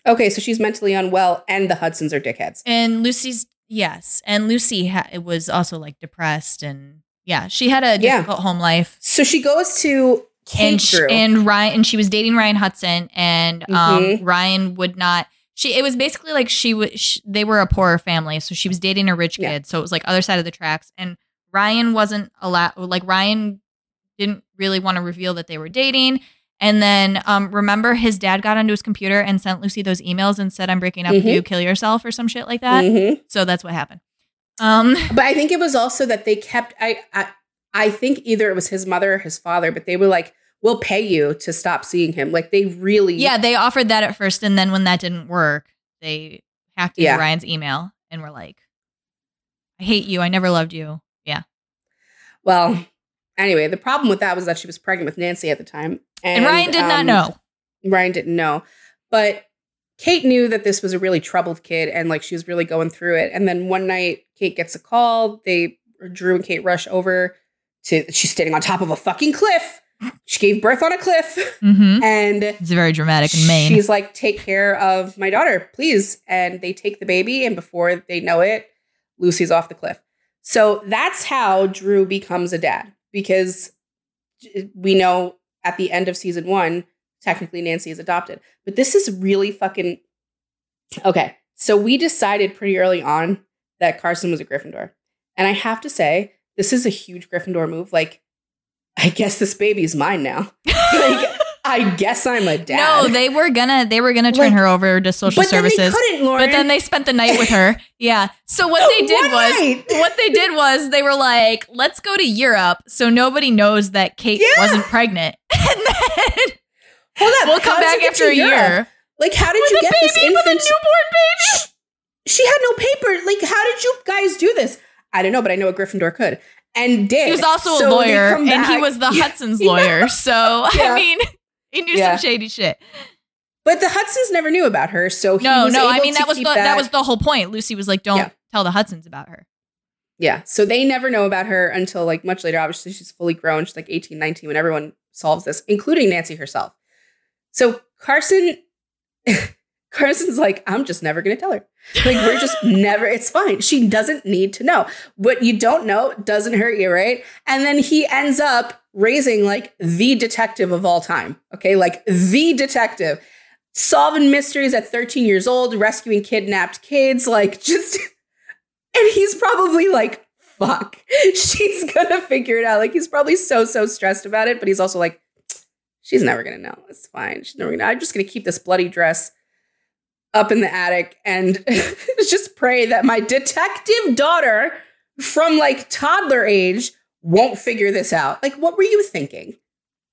[SPEAKER 3] Okay, so she's mentally unwell, and the Hudsons are dickheads.
[SPEAKER 2] and Lucy's yes, and Lucy ha- was also like depressed, and yeah, she had a
[SPEAKER 3] Yeah.
[SPEAKER 2] difficult home life.
[SPEAKER 3] So she goes to Kate
[SPEAKER 2] and sh-
[SPEAKER 3] Drew.
[SPEAKER 2] and Ryan and she was dating Ryan Hudson and um
[SPEAKER 3] Mhm.
[SPEAKER 2] Ryan would not she it was basically like she was they were a poorer family so she was dating a rich kid
[SPEAKER 3] Yeah.
[SPEAKER 2] so it was like other side of the tracks and Ryan wasn't allowed like Ryan didn't really want to reveal that they were dating and then um remember his dad got onto his computer and sent Lucy those emails and said I'm breaking up with
[SPEAKER 3] Mhm.
[SPEAKER 2] you kill yourself or some shit like that
[SPEAKER 3] Mhm.
[SPEAKER 2] so that's what happened um
[SPEAKER 3] But I think it was also that they kept. I, I I think either it was his mother or his father, but they were like, "We'll pay you to stop seeing him." Like they really.
[SPEAKER 2] Yeah, they offered that at first, and then when that didn't work, they hacked into
[SPEAKER 3] Yeah.
[SPEAKER 2] Ryan's email and were like, "I hate you. I never loved you." Yeah,
[SPEAKER 3] Well, anyway, the problem with that was that she was pregnant with Nancy at the time,
[SPEAKER 2] and, Ryan did not
[SPEAKER 3] um,
[SPEAKER 2] know.
[SPEAKER 3] Ryan didn't know, but Kate knew that this was a really troubled kid, and like she was really going through it. And then one night, Kate gets a call. They Drew and Kate rush over to. She's standing on top of a fucking cliff. She gave birth on a cliff,
[SPEAKER 2] hmm
[SPEAKER 3] and
[SPEAKER 2] It's very dramatic and Maine.
[SPEAKER 3] She's like, take care of my daughter, please. And they take the baby, and before they know it, Lucy's off the cliff. So that's how Drew becomes a dad because we know at the end of season one, technically Nancy is adopted. But this is really fucking okay. So we decided pretty early on that Carson was a Gryffindor. And I have to say, this is a huge Gryffindor move. Like, I guess this baby's mine now. like, I guess I'm a dad.
[SPEAKER 2] no, they were gonna they were gonna turn
[SPEAKER 3] Like,
[SPEAKER 2] her over to social
[SPEAKER 3] but then they
[SPEAKER 2] services.
[SPEAKER 3] couldn't, Lauren.
[SPEAKER 2] But then they spent the night with her. Yeah. So what they did
[SPEAKER 3] One
[SPEAKER 2] was
[SPEAKER 3] night.
[SPEAKER 2] what they did was they were like, let's go to Europe so nobody knows that Kate
[SPEAKER 3] Yeah.
[SPEAKER 2] wasn't pregnant. And then
[SPEAKER 3] Hold up.
[SPEAKER 2] we'll come back after a
[SPEAKER 3] Europe?
[SPEAKER 2] year.
[SPEAKER 3] Like, how did
[SPEAKER 2] With
[SPEAKER 3] you get this
[SPEAKER 2] baby, with a
[SPEAKER 3] infant?
[SPEAKER 2] newborn baby.
[SPEAKER 3] She had no paper. Like, how did you guys do this? I don't know, but I know a Gryffindor could and did.
[SPEAKER 2] He was also
[SPEAKER 3] So
[SPEAKER 2] a lawyer, and he was the
[SPEAKER 3] Yeah.
[SPEAKER 2] Hudson's lawyer. So
[SPEAKER 3] Yeah.
[SPEAKER 2] I mean, he knew
[SPEAKER 3] Yeah.
[SPEAKER 2] some shady shit.
[SPEAKER 3] But the Hudsons never knew about her, so he
[SPEAKER 2] No, no, I mean that was the
[SPEAKER 3] keep
[SPEAKER 2] that. was the whole point. Lucy was like, "Don't tell the Hudsons about her."
[SPEAKER 3] Yeah. So they never know about her until like much later. Obviously, she's fully grown. She's like 18, 19 when everyone solves this, including Nancy herself. So Carson Carson's like, I'm just never going to tell her. Like, we're just never, it's fine. She doesn't need to know. What you don't know doesn't hurt you, right? And then he ends up raising like the detective of all time. Okay. Like the detective, solving mysteries at 13 years old, rescuing kidnapped kids, like just, and he's probably like, fuck, she's going to figure it out. Like, he's probably so, so stressed about it, but he's also like, she's never going to know. It's fine. She's never going to, I'm just going to keep this bloody dress up in the attic and just pray that my detective daughter from like toddler age won't figure this out. Like, what were you thinking?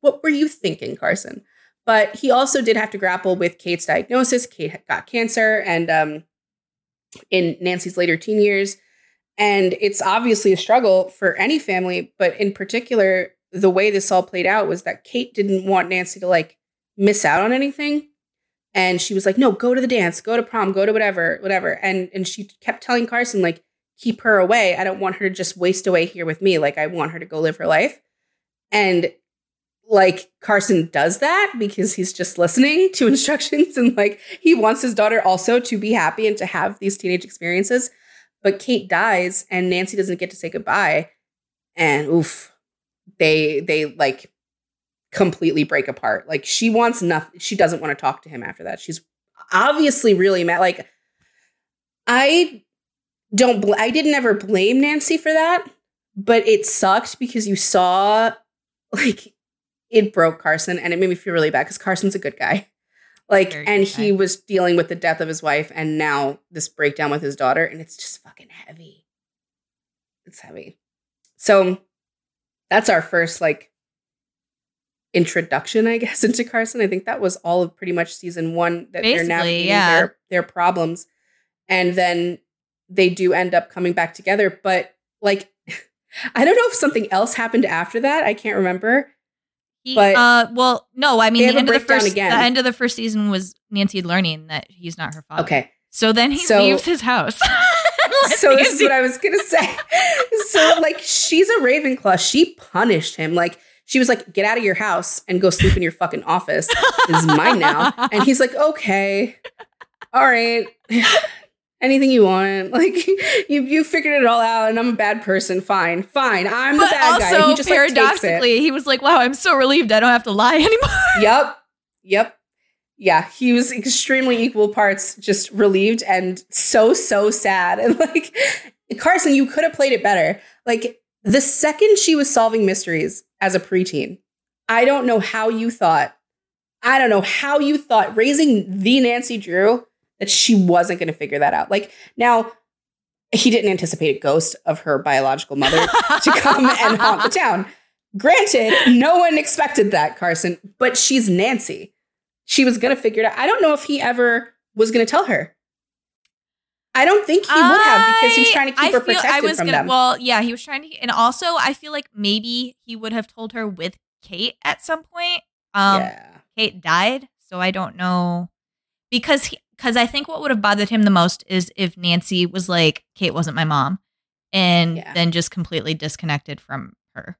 [SPEAKER 3] What were you thinking, Carson? But he also did have to grapple with Kate's diagnosis. Kate got cancer, and um, in Nancy's later teen years, and it's obviously a struggle for any family. But in particular, the way this all played out was that Kate didn't want Nancy to like miss out on anything and she was like no go to the dance go to prom go to whatever whatever. And and she kept telling carson like keep her away. I don't want her to just waste away here with me. Like i want her to go live her life. And like carson does that because he's just listening to instructions and like he wants his daughter also to be happy and to have these teenage experiences. But kate dies and nancy doesn't get to say goodbye. And oof they they like completely break apart. Like she wants nothing. She doesn't want to talk to him after that. She's obviously really mad. Like I don't. Bl- I didn't ever blame Nancy for that, but it sucked because you saw like it broke Carson, and it made me feel really bad because Carson's a good guy. Like, Very and he guy. was dealing with the death of his wife, and now this breakdown with his daughter, and it's just fucking heavy. It's heavy. So that's our first like introduction, I guess, into Carson. I think that was all of pretty much season one that Basically, they're navigating yeah. their their problems, and then they do end up coming back together. But like, I don't know if something else happened after that. I can't remember.
[SPEAKER 2] He, but uh, well, no, I mean the end of the first again. the end of the first season was Nancy learning that he's not her father.
[SPEAKER 3] Okay,
[SPEAKER 2] so then he so, leaves his house.
[SPEAKER 3] so this is what I was gonna say. so like she's a Ravenclaw. She punished him. Like she was like, get out of your house and go sleep in your fucking office. This is mine now. And he's like, okay, all right. Anything you want. Like you you figured it all out and I'm a bad person. Fine. Fine. I'm but the bad also, guy. He just paradoxically,
[SPEAKER 2] like, he was like, wow, I'm so relieved I don't have to lie anymore.
[SPEAKER 3] Yep. Yep. Yeah, he was extremely equal parts just relieved and so so sad. And like Carson, you could have played it better. Like the second she was solving mysteries as a preteen, I don't know how you thought, I don't know how you thought raising the Nancy Drew that she wasn't going to figure that out. Like now, he didn't anticipate a ghost of her biological mother to come and haunt the town. Granted, no one expected that, Carson, but she's Nancy. She was going to figure it out. I don't know if he ever was going to tell her. I don't think he I, would have because he was trying to keep I her protected I was from gonna, them.
[SPEAKER 2] Well, yeah, he was trying to, and also I feel like maybe he would have told her with Kate at some point. Um, yeah. Kate died, so I don't know because because I think what would have bothered him the most is if Nancy was like, Kate wasn't my mom, and yeah. then just completely disconnected from her.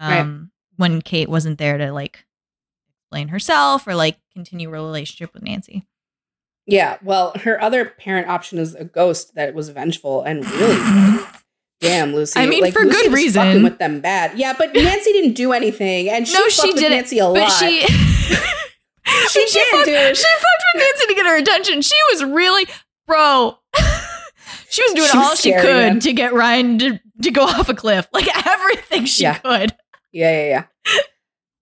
[SPEAKER 2] Um, right. when Kate wasn't there to like explain herself or like continue a relationship with Nancy.
[SPEAKER 3] Yeah, well, her other parent option is a ghost that was vengeful and really Damn, Lucy.
[SPEAKER 2] I mean, like, for Lucy good reason.
[SPEAKER 3] With them bad. Yeah, but Nancy didn't do anything, and she no, she did Nancy a but lot.
[SPEAKER 2] She, she, she fucked, dude. She fucked with Nancy to get her attention. She was really, bro. she was doing she all she could man. to get Ryan to, to go off a cliff, like everything she
[SPEAKER 3] yeah.
[SPEAKER 2] could.
[SPEAKER 3] Yeah, yeah,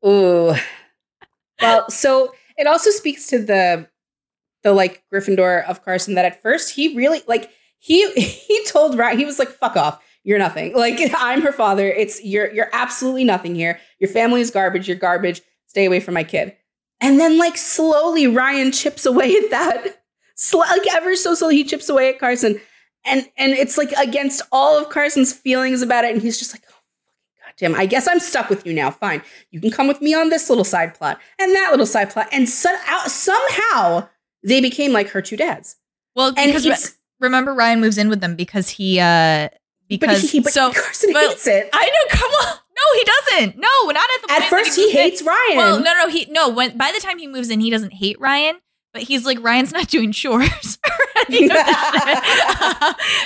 [SPEAKER 3] yeah. Ooh. Well, so it also speaks to the the like Gryffindor of Carson that at first he really like he he told Ryan he was like fuck off. You're nothing. Like I'm her father. It's you're you're absolutely nothing here. Your family is garbage. You're garbage. Stay away from my kid. And then like slowly Ryan chips away at that. Like ever so slowly he chips away at Carson. And and it's like against all of Carson's feelings about it. And he's just like oh, God damn, I guess I'm stuck with you now. Fine. You can come with me on this little side plot and that little side plot. And so, somehow they became like her two dads.
[SPEAKER 2] Well, and because re- remember Ryan moves in with them because he uh because but he, but so
[SPEAKER 3] Carson but hates it.
[SPEAKER 2] I know. Come on. No, he doesn't. No, not at the
[SPEAKER 3] At first, he, he hates Ryan.
[SPEAKER 2] Well, no, no, he no. When by the time he moves in, he doesn't hate Ryan. but he's like Ryan's not doing chores.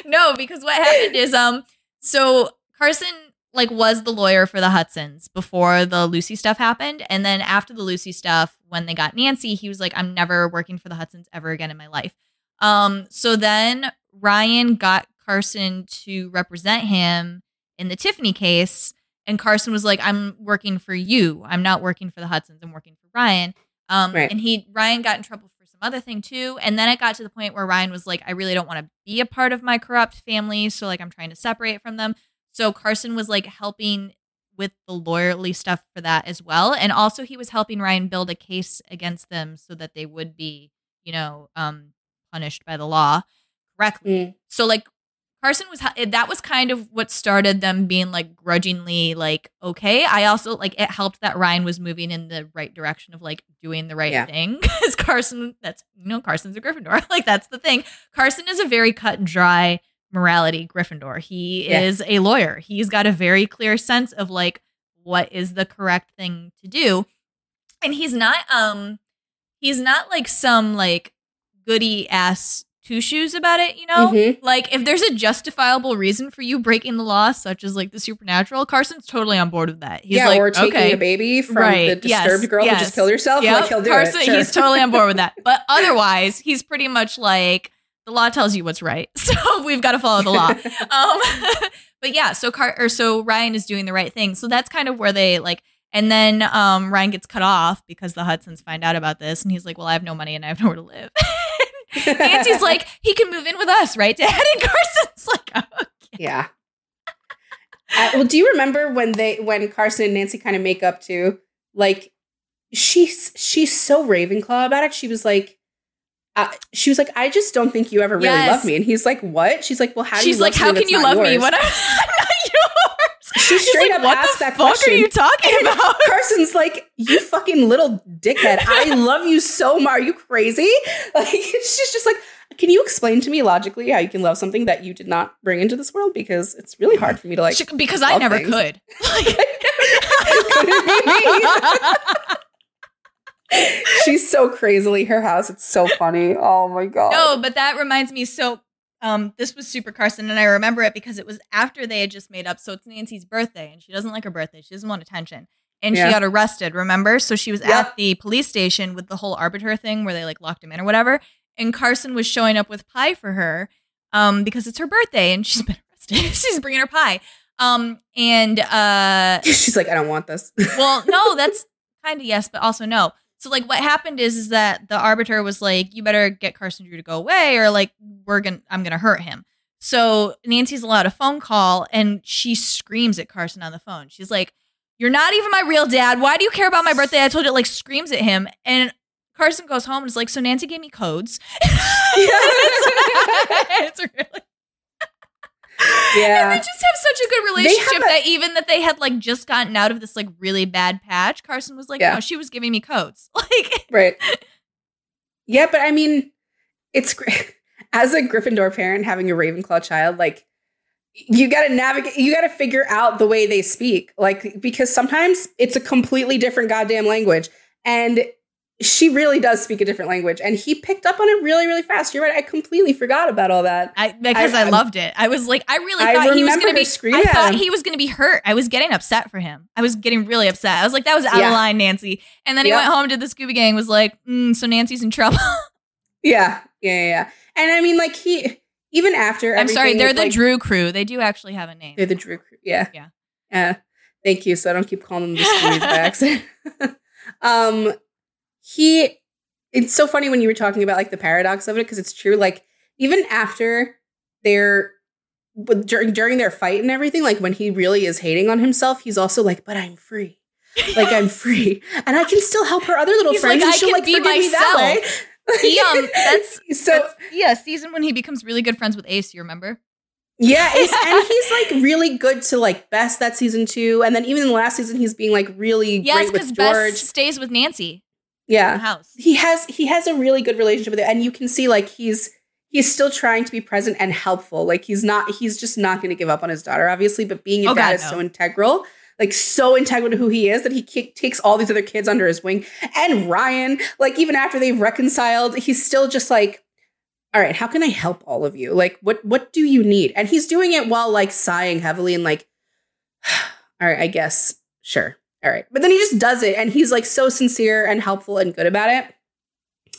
[SPEAKER 2] no, because what happened is um so Carson like was the lawyer for the Hudsons before the Lucy stuff happened and then after the Lucy stuff when they got Nancy he was like I'm never working for the Hudsons ever again in my life. Um so then Ryan got Carson to represent him in the Tiffany case and Carson was like I'm working for you. I'm not working for the Hudsons. I'm working for Ryan. Um
[SPEAKER 3] Right.
[SPEAKER 2] and he Ryan got in trouble for some other thing too and then it got to the point where Ryan was like I really don't want to be a part of my corrupt family so like I'm trying to separate from them. So Carson was like helping with the lawyerly stuff for that as well. And also he was helping Ryan build a case against them so that they would be, you know, um punished by the law correctly.
[SPEAKER 3] Mm.
[SPEAKER 2] So like Carson was that was kind of what started them being like grudgingly like okay. I also like it helped that Ryan was moving in the right direction of like doing the right
[SPEAKER 3] Yeah.
[SPEAKER 2] thing because Carson that's you know Carson's a Gryffindor like that's the thing. Carson is a very cut and dry morality Gryffindor. He
[SPEAKER 3] Yeah.
[SPEAKER 2] is a lawyer. He's got a very clear sense of like what is the correct thing to do. And he's not um he's not like some like goody ass two shoes about it, you know?
[SPEAKER 3] Mhm.
[SPEAKER 2] Like if there's a justifiable reason for you breaking the law, such as like the supernatural, Carson's totally on board with that. He's
[SPEAKER 3] yeah,
[SPEAKER 2] like,
[SPEAKER 3] or taking
[SPEAKER 2] okay,
[SPEAKER 3] a baby from
[SPEAKER 2] Right.
[SPEAKER 3] the
[SPEAKER 2] Yes.
[SPEAKER 3] disturbed girl who just killed herself.
[SPEAKER 2] Yep.
[SPEAKER 3] Like he'll do
[SPEAKER 2] Carson,
[SPEAKER 3] it. Sure.
[SPEAKER 2] he's totally on board with that. But otherwise, he's pretty much like the law tells you what's right, so we've got to follow the law. um, but yeah, so Car- or so Ryan is doing the right thing. So that's kind of where they like. And then um, Ryan gets cut off because the Hudsons find out about this, and he's like, "Well, I have no money and I have nowhere to live." Nancy's like, "He can move in with us, right, Dad?" And Carson's like, oh,
[SPEAKER 3] yeah. Uh, well, do you remember when they when Carson and Nancy kind of make up too? Like she's she's so Ravenclaw about it. She was like, she was like, I just don't think you ever really
[SPEAKER 2] Yes.
[SPEAKER 3] love me. And he's like, What? She's like, Well, how do you?"
[SPEAKER 2] She's
[SPEAKER 3] you?
[SPEAKER 2] like, "How can you love
[SPEAKER 3] not
[SPEAKER 2] me
[SPEAKER 3] yours?"
[SPEAKER 2] when I'm not yours?"
[SPEAKER 3] She straight
[SPEAKER 2] like,
[SPEAKER 3] up
[SPEAKER 2] "What
[SPEAKER 3] asked that question.
[SPEAKER 2] are you talking
[SPEAKER 3] And
[SPEAKER 2] about?"
[SPEAKER 3] Carson's like, you fucking little dickhead. I love you so much. Are you crazy? Like, she's just like, can you explain to me logically how you can love something that you did not bring into this world? Because it's really hard for me to like.
[SPEAKER 2] She- because I never
[SPEAKER 3] things.
[SPEAKER 2] could.
[SPEAKER 3] She's so crazily her house. It's so funny. Oh my god.
[SPEAKER 2] No, but that reminds me. So, um, this was Super Carson, and I remember it because it was after they had just made up. So it's Nancy's birthday, and she doesn't like her birthday. She doesn't want attention, and
[SPEAKER 3] Yeah.
[SPEAKER 2] she got arrested. Remember? So she was at the police station with the whole arbiter thing, where they like locked him in or whatever. And Carson was showing up with pie for her, um, because it's her birthday, and she's been arrested. she's bringing her pie. Um, and uh,
[SPEAKER 3] She's like, I don't want this.
[SPEAKER 2] well, no, that's kind of yes, but also no. So like what happened is is that the arbiter was like, you better get Carson Drew to go away, or like we're gonna I'm gonna hurt him. So Nancy's allowed a phone call and she screams at Carson on the phone. She's like, You're not even my real dad. Why do you care about my birthday? I told you like screams at him. And Carson goes home and is like, So Nancy gave me codes. it's, it's really and they just have such a good relationship
[SPEAKER 3] a-
[SPEAKER 2] that even that they had like just gotten out of this like really bad patch, Carson was like,
[SPEAKER 3] Yeah.
[SPEAKER 2] no, she was giving me codes. Like,
[SPEAKER 3] Right. Yeah, but I mean, it's great. As a Gryffindor parent having a Ravenclaw child, like you got to navigate, you got to figure out the way they speak. Like, because sometimes it's a completely different goddamn language. And she really does speak a different language. And he picked up on it really, really fast. You're right. I completely forgot about all that.
[SPEAKER 2] I because I,
[SPEAKER 3] I-
[SPEAKER 2] loved it. I was like, I really
[SPEAKER 3] I
[SPEAKER 2] thought he was gonna be.
[SPEAKER 3] screaming
[SPEAKER 2] I thought he was gonna be hurt. I was getting upset for him. I was getting really upset. I was like, that was out
[SPEAKER 3] Yeah.
[SPEAKER 2] of line, Nancy. And then he
[SPEAKER 3] Yep.
[SPEAKER 2] went home, did the Scooby Gang, was like, mm, so Nancy's in trouble.
[SPEAKER 3] Yeah. Yeah. Yeah. yeah. And I mean, like, he, even after
[SPEAKER 2] I'm sorry, they're the
[SPEAKER 3] like,
[SPEAKER 2] Drew crew. They do actually have a name.
[SPEAKER 3] They're the Drew crew. Yeah.
[SPEAKER 2] Yeah.
[SPEAKER 3] Uh, thank you. So I don't keep calling them the Screws by accident. um, he, it's so funny when you were talking about like the paradox of it because it's true. Like even after but during during their fight and everything, like when he really is hating on himself, he's also like, "But I'm free." Like I'm free, and I can still help her other little
[SPEAKER 2] He's
[SPEAKER 3] friends.
[SPEAKER 2] like,
[SPEAKER 3] and
[SPEAKER 2] "I
[SPEAKER 3] she'll, like,
[SPEAKER 2] be
[SPEAKER 3] forgive me that way."
[SPEAKER 2] He, um, that's-
[SPEAKER 3] so
[SPEAKER 2] That's- yeah, season when he becomes really good friends with Ace. You remember?
[SPEAKER 3] Yeah, it's, and he's like really good to like Bess that season too, and then even in the last season, he's being like really
[SPEAKER 2] Yes,
[SPEAKER 3] great with
[SPEAKER 2] Bess
[SPEAKER 3] George.
[SPEAKER 2] stays with Nancy
[SPEAKER 3] yeah,
[SPEAKER 2] house.
[SPEAKER 3] he has he has a really good relationship with it, and you can see like he's he's still trying to be present and helpful. Like he's not he's just not going to give up on his daughter, obviously, but being a
[SPEAKER 2] Oh,
[SPEAKER 3] dad
[SPEAKER 2] God,
[SPEAKER 3] is
[SPEAKER 2] no.
[SPEAKER 3] so integral. like so integral to who he is that he k- takes all these other kids under his wing. And Ryan, like even after they've reconciled, he's still just like, all right, how can I help all of you? Like, what what do you need? And he's doing it while like sighing heavily and like, all right, I guess, sure. All right. But then he just does it and he's like so sincere and helpful and good about it.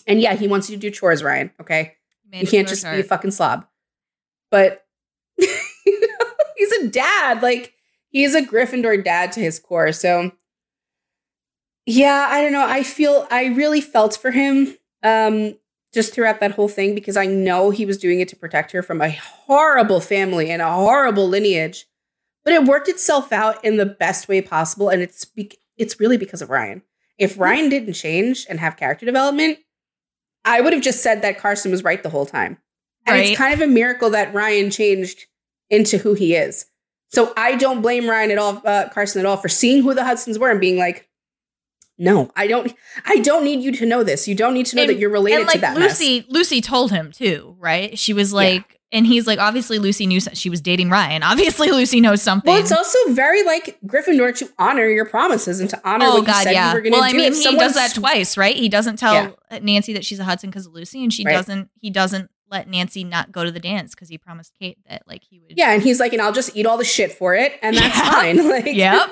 [SPEAKER 3] And yeah, he wants you to do chores, Ryan. Okay.
[SPEAKER 2] Man,
[SPEAKER 3] you can't just be a fucking slob. But he's a dad. Like he's a Gryffindor dad to his core. So yeah, I don't know. I feel I really felt for him um just throughout that whole thing because I know he was doing it to protect her from a horrible family and a horrible lineage. But it worked itself out in the best way possible and it's be- it's really because of Ryan. If Ryan didn't change and have character development, I would have just said that Carson was right the whole time. And
[SPEAKER 2] Right.
[SPEAKER 3] it's kind of a miracle that Ryan changed into who he is. So I don't blame Ryan at all, uh, Carson at all, for seeing who the Hudsons were and being like, "No, I don't. I don't need you to know this. You don't need to know that you're related
[SPEAKER 2] and like
[SPEAKER 3] to that mess."
[SPEAKER 2] Lucy, Lucy told him too, right? She was like, and he's like, obviously Lucy knew she was dating Ryan. Obviously Lucy knows something.
[SPEAKER 3] Well, it's also very like Gryffindor to honor your promises and to honor
[SPEAKER 2] oh
[SPEAKER 3] what you
[SPEAKER 2] God,
[SPEAKER 3] said
[SPEAKER 2] yeah.
[SPEAKER 3] you were going to
[SPEAKER 2] Well, I mean, he does that twice, right? He doesn't tell
[SPEAKER 3] Yeah.
[SPEAKER 2] Nancy that she's a Hudson because of Lucy, and she
[SPEAKER 3] Right.
[SPEAKER 2] doesn't. He doesn't let Nancy not go to the dance because he promised Kate that like he would.
[SPEAKER 3] Yeah, and he's like, and I'll just eat all the shit for it, and that's
[SPEAKER 2] Yeah.
[SPEAKER 3] fine. Like,
[SPEAKER 2] Yep.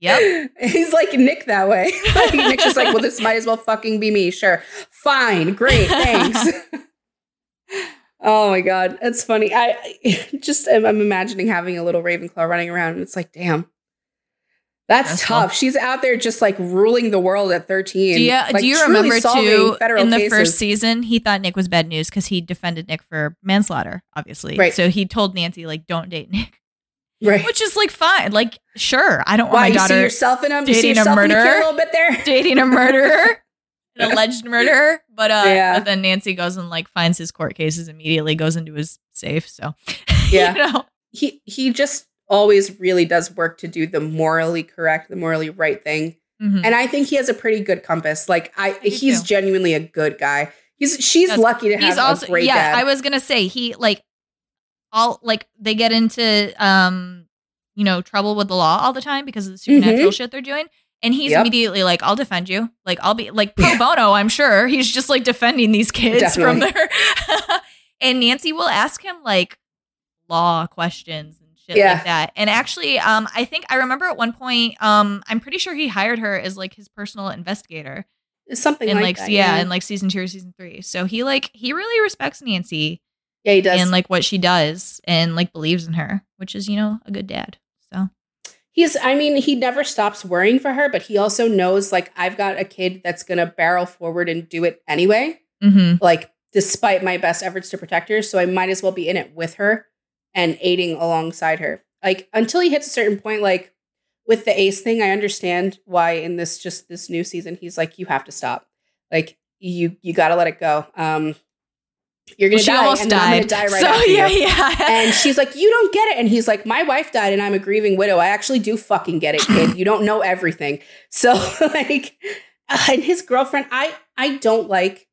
[SPEAKER 2] Yep.
[SPEAKER 3] He's like Nick that way. Like, Nick's just like, well, this might as well fucking be me. Sure. Fine. Great. Thanks. Oh my God. That's funny. I, I just, I'm, I'm imagining having a little Ravenclaw running around and it's like, damn. That's
[SPEAKER 2] That's
[SPEAKER 3] tough. She's out there just like ruling the world at 13.
[SPEAKER 2] Do you,
[SPEAKER 3] like,
[SPEAKER 2] do you remember too in the
[SPEAKER 3] cases.
[SPEAKER 2] first season he thought Nick was bad news because he defended Nick for manslaughter, obviously.
[SPEAKER 3] Right.
[SPEAKER 2] So he told Nancy like, "Don't date Nick,"
[SPEAKER 3] Right.
[SPEAKER 2] which is like fine. Like, sure, I don't want
[SPEAKER 3] Why
[SPEAKER 2] my
[SPEAKER 3] you see
[SPEAKER 2] daughter
[SPEAKER 3] yourself in him? You
[SPEAKER 2] dating a
[SPEAKER 3] yourself a
[SPEAKER 2] murderer?
[SPEAKER 3] a little bit there?
[SPEAKER 2] dating a murderer, an alleged murderer. But uh,
[SPEAKER 3] Yeah.
[SPEAKER 2] but then Nancy goes and like finds his court cases immediately, goes into his safe. So
[SPEAKER 3] Yeah.
[SPEAKER 2] you know,
[SPEAKER 3] he he just always really does work to do the morally correct, the morally right thing.
[SPEAKER 2] Mhm.
[SPEAKER 3] And I think he has a pretty good compass. Like I,
[SPEAKER 2] do
[SPEAKER 3] he's
[SPEAKER 2] too.
[SPEAKER 3] genuinely a good guy. He's she's lucky to have
[SPEAKER 2] he's also
[SPEAKER 3] a great
[SPEAKER 2] yeah.
[SPEAKER 3] dad.
[SPEAKER 2] I was gonna say he like all like they get into um you know trouble with the law all the time because of the supernatural shit they're doing. And he's.
[SPEAKER 3] Yep.
[SPEAKER 2] immediately like, "I'll defend you." Like, I'll be like pro bono. I'm sure he's just like defending these kids from there. and Nancy will ask him like law questions and shit
[SPEAKER 3] Yeah.
[SPEAKER 2] like that. And actually, um, I think I remember at one point, um, I'm pretty sure he hired her as like his personal investigator
[SPEAKER 3] Something
[SPEAKER 2] in
[SPEAKER 3] like,
[SPEAKER 2] like,
[SPEAKER 3] that.
[SPEAKER 2] yeah,
[SPEAKER 3] yeah.
[SPEAKER 2] in like season two or season three. So he like he really respects Nancy
[SPEAKER 3] yeah, he does.
[SPEAKER 2] and like what she does and like believes in her, which is you know a good dad.
[SPEAKER 3] He's. I mean, he never stops worrying for her, but he also knows like I've got a kid that's gonna barrel forward and do it anyway.
[SPEAKER 2] hmm
[SPEAKER 3] Like despite my best efforts to protect her, so I might as well be in it with her and aiding alongside her. Like until he hits a certain point, like with the ace thing, I understand why in this just this new season he's like, you have to stop. Like you you got to let it go. Um, you're gonna
[SPEAKER 2] she
[SPEAKER 3] die,
[SPEAKER 2] almost
[SPEAKER 3] and
[SPEAKER 2] died.
[SPEAKER 3] gonna die right
[SPEAKER 2] so
[SPEAKER 3] after
[SPEAKER 2] yeah,
[SPEAKER 3] you.
[SPEAKER 2] yeah.
[SPEAKER 3] And she's like, You don't get it. And he's like, My wife died and I'm a grieving widow. I actually do fucking get it, kid. You don't know everything. So, like, uh, and his girlfriend, I I don't like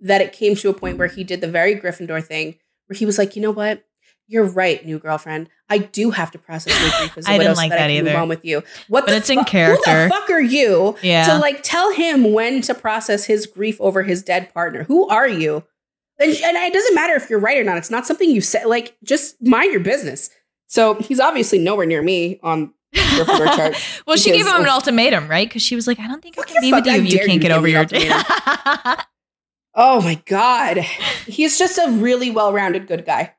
[SPEAKER 3] that it came to a point where he did the very Gryffindor thing where he was like, You know what? You're right, new girlfriend. I do have to process my grief as a
[SPEAKER 2] I
[SPEAKER 3] widow
[SPEAKER 2] didn't
[SPEAKER 3] so
[SPEAKER 2] like
[SPEAKER 3] that, I
[SPEAKER 2] that
[SPEAKER 3] can move on with you. What
[SPEAKER 2] But
[SPEAKER 3] the
[SPEAKER 2] it's in
[SPEAKER 3] fuck- Who
[SPEAKER 2] character.
[SPEAKER 3] the fuck are you
[SPEAKER 2] yeah.
[SPEAKER 3] to like tell him when to process his grief over his dead partner? Who are you? And, and it doesn't matter if you're right or not. It's not something you say. Like, just mind your business. So he's obviously nowhere near me on
[SPEAKER 2] well, she gave him an ultimatum, right? Because she was like, "I don't think I can be with you if you can't
[SPEAKER 3] you
[SPEAKER 2] get over your."
[SPEAKER 3] Oh my god, he's just a really well-rounded good guy.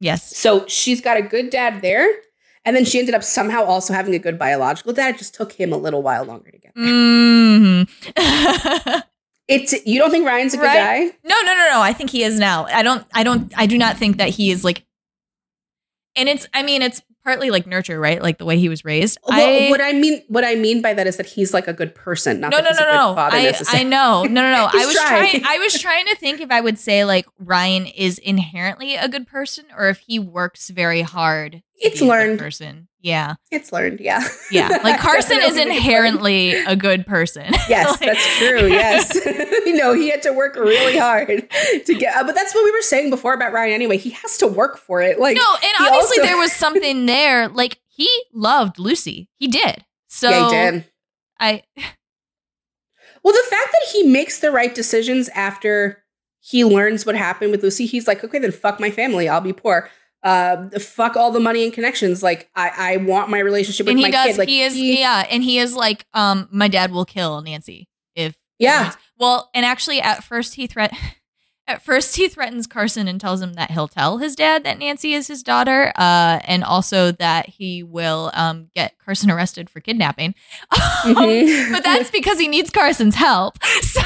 [SPEAKER 2] yes.
[SPEAKER 3] So she's got a good dad there, and then she ended up somehow also having a good biological dad. It just took him a little while longer to get there.
[SPEAKER 2] hmm
[SPEAKER 3] It's you don't think Ryan's a good
[SPEAKER 2] Right.
[SPEAKER 3] guy?
[SPEAKER 2] No, no, no, no. I think he is now. I don't. I don't. I do not think that he is like. And it's. I mean, it's partly like nurture, right? Like the way he was raised.
[SPEAKER 3] Well,
[SPEAKER 2] I,
[SPEAKER 3] what I mean, what I mean by that is that he's like a good person, not
[SPEAKER 2] no,
[SPEAKER 3] that
[SPEAKER 2] no,
[SPEAKER 3] he's
[SPEAKER 2] no,
[SPEAKER 3] a good
[SPEAKER 2] no.
[SPEAKER 3] father
[SPEAKER 2] I, I know. No, no, no. I was
[SPEAKER 3] trying.
[SPEAKER 2] trying. I was trying to think if I would say like Ryan is inherently a good person, or if he works very hard. to
[SPEAKER 3] It's
[SPEAKER 2] be a good
[SPEAKER 3] learned.
[SPEAKER 2] person. Yeah,
[SPEAKER 3] It's learned, yeah,
[SPEAKER 2] yeah. Like Carson is inherently a good person.
[SPEAKER 3] Yes,
[SPEAKER 2] Like-
[SPEAKER 3] that's true. Yes, you know he had to work really hard to get. Uh, but that's what we were saying before about Ryan. Anyway, he has to work for it. Like
[SPEAKER 2] No, and obviously
[SPEAKER 3] also-
[SPEAKER 2] there was something there. Like he loved Lucy. He did. So
[SPEAKER 3] yeah, he did.
[SPEAKER 2] I
[SPEAKER 3] Well, the fact that he makes the right decisions after he learns what happened with Lucy, he's like, okay, then fuck my family. I'll be poor. Uh, fuck all the money and connections. Like, I, I want my relationship with
[SPEAKER 2] and he
[SPEAKER 3] my
[SPEAKER 2] does.
[SPEAKER 3] kid. Like,
[SPEAKER 2] he is. yeah, and he is like, um, my dad will kill Nancy if.
[SPEAKER 3] Yeah.
[SPEAKER 2] Well, and actually, at first he threat. At first, he threatens Carson and tells him that he'll tell his dad that Nancy is his daughter, uh, and also that he will um, get Carson arrested for kidnapping. Um,
[SPEAKER 3] Mhm.
[SPEAKER 2] but that's because he needs Carson's help. So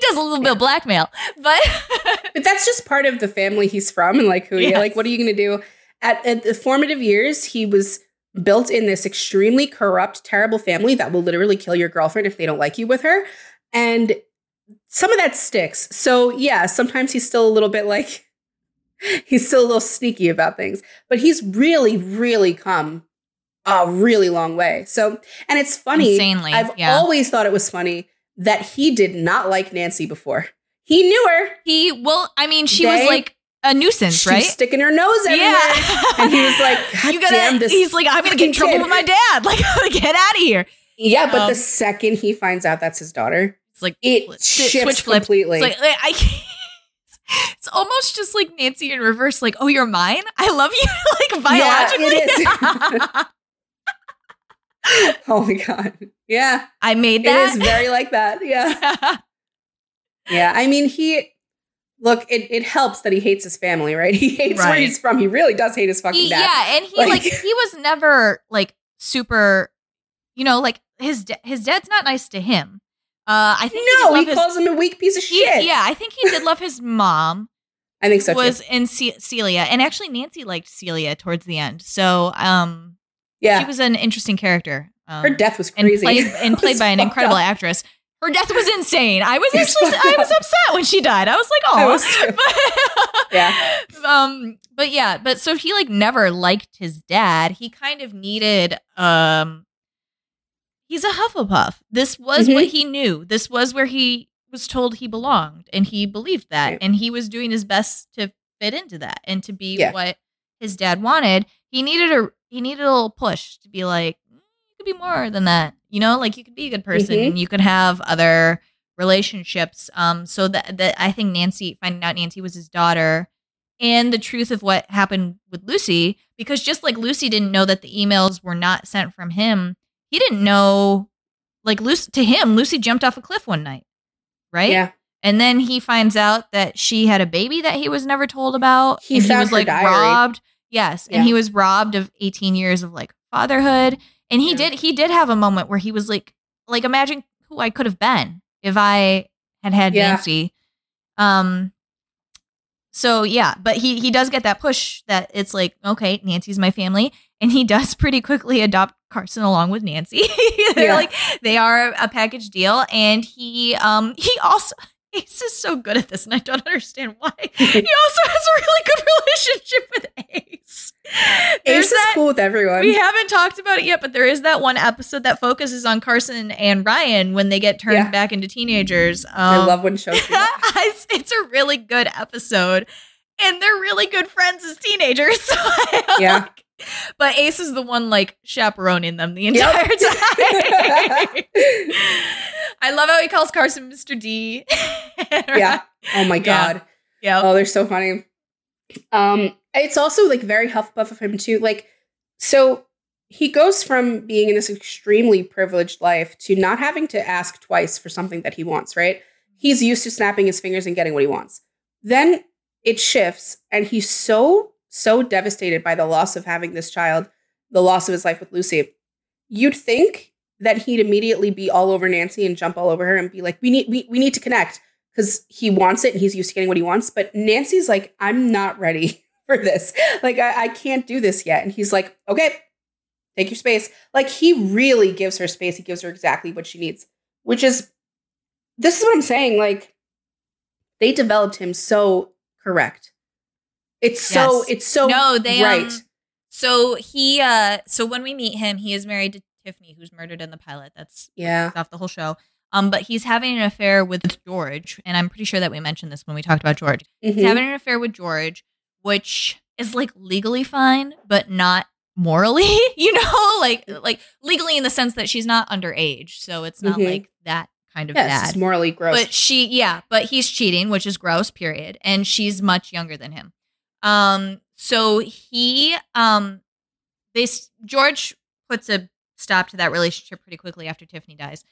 [SPEAKER 2] he does a little bit of blackmail. But
[SPEAKER 3] But that's just part of the family he's from and like who he
[SPEAKER 2] Yes.
[SPEAKER 3] like what are you going to do at, at the formative years he was built in this extremely corrupt terrible family that will literally kill your girlfriend if they don't like you with her and some of that sticks so yeah sometimes he's still a little bit like he's still a little sneaky about things but he's really really come a really long way so and it's funny
[SPEAKER 2] insanely,
[SPEAKER 3] i've
[SPEAKER 2] yeah.
[SPEAKER 3] always thought it was funny that he did not like nancy before he knew her
[SPEAKER 2] he well, I mean, she was like a nuisance, right?
[SPEAKER 3] sticking her nose everywhere.
[SPEAKER 2] Yeah.
[SPEAKER 3] And he was like,
[SPEAKER 2] you gotta,
[SPEAKER 3] damn this.
[SPEAKER 2] He's like, I'm gonna get in trouble
[SPEAKER 3] kid."
[SPEAKER 2] with my dad. Like, get out of here.
[SPEAKER 3] yeah, but
[SPEAKER 2] Um,
[SPEAKER 3] the second he finds out that's his daughter,
[SPEAKER 2] It's like
[SPEAKER 3] it
[SPEAKER 2] Switch-
[SPEAKER 3] shifts
[SPEAKER 2] switch
[SPEAKER 3] completely.
[SPEAKER 2] It's like I can't. It's almost just like Nancy in reverse. Like, oh, you're mine. I love you. like biologically.
[SPEAKER 3] it oh my god. Yeah.
[SPEAKER 2] I made that.
[SPEAKER 3] It is very like that. Yeah. Yeah. I mean, he look, it, it helps that he hates his family, right? He hates where he's from. He really does hate his fucking
[SPEAKER 2] He-
[SPEAKER 3] dad.
[SPEAKER 2] yeah, and he
[SPEAKER 3] Like-
[SPEAKER 2] like, he was never like super. You know, like his da- his dad's not nice to him. Uh, I think
[SPEAKER 3] No, he
[SPEAKER 2] love his-
[SPEAKER 3] calls him a weak piece of
[SPEAKER 2] he-
[SPEAKER 3] shit.
[SPEAKER 2] Yeah, I think he did love his mom.
[SPEAKER 3] I think so too.
[SPEAKER 2] was in Ce- Celia, and actually Nancy liked Celia towards the end. So, um,
[SPEAKER 3] yeah.
[SPEAKER 2] she was an interesting character. Um,
[SPEAKER 3] Her death was
[SPEAKER 2] and
[SPEAKER 3] crazy.
[SPEAKER 2] played and played by an incredible
[SPEAKER 3] up.
[SPEAKER 2] actress. Her death was insane. I was actually I was upset when she died. I was like, oh.
[SPEAKER 3] Yeah.
[SPEAKER 2] Um, but yeah, but so he like never liked his dad. He kind of needed um. He's a Hufflepuff. This was
[SPEAKER 3] Mhm.
[SPEAKER 2] what he knew. This was where he was told he belonged, and he believed that,
[SPEAKER 3] Right.
[SPEAKER 2] and he was doing his best to fit into that and to be
[SPEAKER 3] Yeah.
[SPEAKER 2] what his dad wanted. He needed a he needed a little push to be like, "Mm, you could be more than that. You know, like you could be a good person.
[SPEAKER 3] Mhm.
[SPEAKER 2] and You could have other relationships. Um, so that that I think Nancy finding out Nancy was his daughter and the truth of what happened with Lucy, because just like Lucy didn't know that the emails were not sent from him, he didn't know. Like Lucy, to him, Lucy jumped off a cliff one night, right?
[SPEAKER 3] Yeah.
[SPEAKER 2] And then he finds out that she had a baby that he was never told about.
[SPEAKER 3] He
[SPEAKER 2] and he was like
[SPEAKER 3] diary.
[SPEAKER 2] robbed. Yes,
[SPEAKER 3] Yeah.
[SPEAKER 2] and he was robbed of 18 years of like fatherhood. And he
[SPEAKER 3] Yeah.
[SPEAKER 2] did he did have a moment where he was like like imagine who I could have been if I had had
[SPEAKER 3] Yeah.
[SPEAKER 2] Nancy. Um so yeah, but he he does get that push that it's like okay, Nancy's my family and he does pretty quickly adopt Carson along with Nancy. They're
[SPEAKER 3] Yeah.
[SPEAKER 2] like they are a package deal and he um he also Ace is so good at this and I don't understand why. he also has a really good relationship with Ace. There's
[SPEAKER 3] Ace is
[SPEAKER 2] that
[SPEAKER 3] cool with everyone.
[SPEAKER 2] we haven't talked about it yet, but there is that one episode that focuses on Carson and Ryan when they get turned
[SPEAKER 3] Yeah.
[SPEAKER 2] back into teenagers. Um,
[SPEAKER 3] I love when shows do that.
[SPEAKER 2] it's, a really good episode, and they're really good friends as teenagers. So I
[SPEAKER 3] Yeah.
[SPEAKER 2] like- but Ace is the one like chaperoning them the
[SPEAKER 3] Yep.
[SPEAKER 2] entire time. I love how he calls Carson Mr. D.
[SPEAKER 3] yeah. Oh my god.
[SPEAKER 2] yeah.
[SPEAKER 3] Oh, they're so funny. Um, it's also like very Hufflepuff of him too. Like, so he goes from being in this extremely privileged life to not having to ask twice for something that he wants. Right? He's used to snapping his fingers and getting what he wants. Then it shifts, and he's so so devastated by the loss of having this child, the loss of his life with Lucy. You'd think that he'd immediately be all over Nancy and jump all over her and be like, "We need we, we need to connect." because he wants it and he's used to getting what he wants. But Nancy's like, I'm not ready for this. Like, I, I can't do this yet. And he's like, okay, take your space. Like, he really gives her space. He gives her exactly what she needs, which is, this is what I'm saying. Like, they developed him so correct. It's so, it's so
[SPEAKER 2] no, they
[SPEAKER 3] right.
[SPEAKER 2] Um, so he uh so when we meet him, he is married to Tiffany, who's murdered in the pilot. That's
[SPEAKER 3] yeah.
[SPEAKER 2] off the whole show. Um, but he's having an affair with George, and I'm pretty sure that we mentioned this when we talked about George. He's
[SPEAKER 3] Mhm.
[SPEAKER 2] having an affair with George, which is like legally fine, but not morally, you know, like like legally in the sense that she's not underage, so it's not
[SPEAKER 3] Mhm.
[SPEAKER 2] like that kind of
[SPEAKER 3] it's
[SPEAKER 2] bad.
[SPEAKER 3] morally gross.
[SPEAKER 2] But she, yeah, but he's cheating, which is gross. Period. And she's much younger than him. Um, so he, um, they George puts a stop to that relationship pretty quickly after Tiffany dies.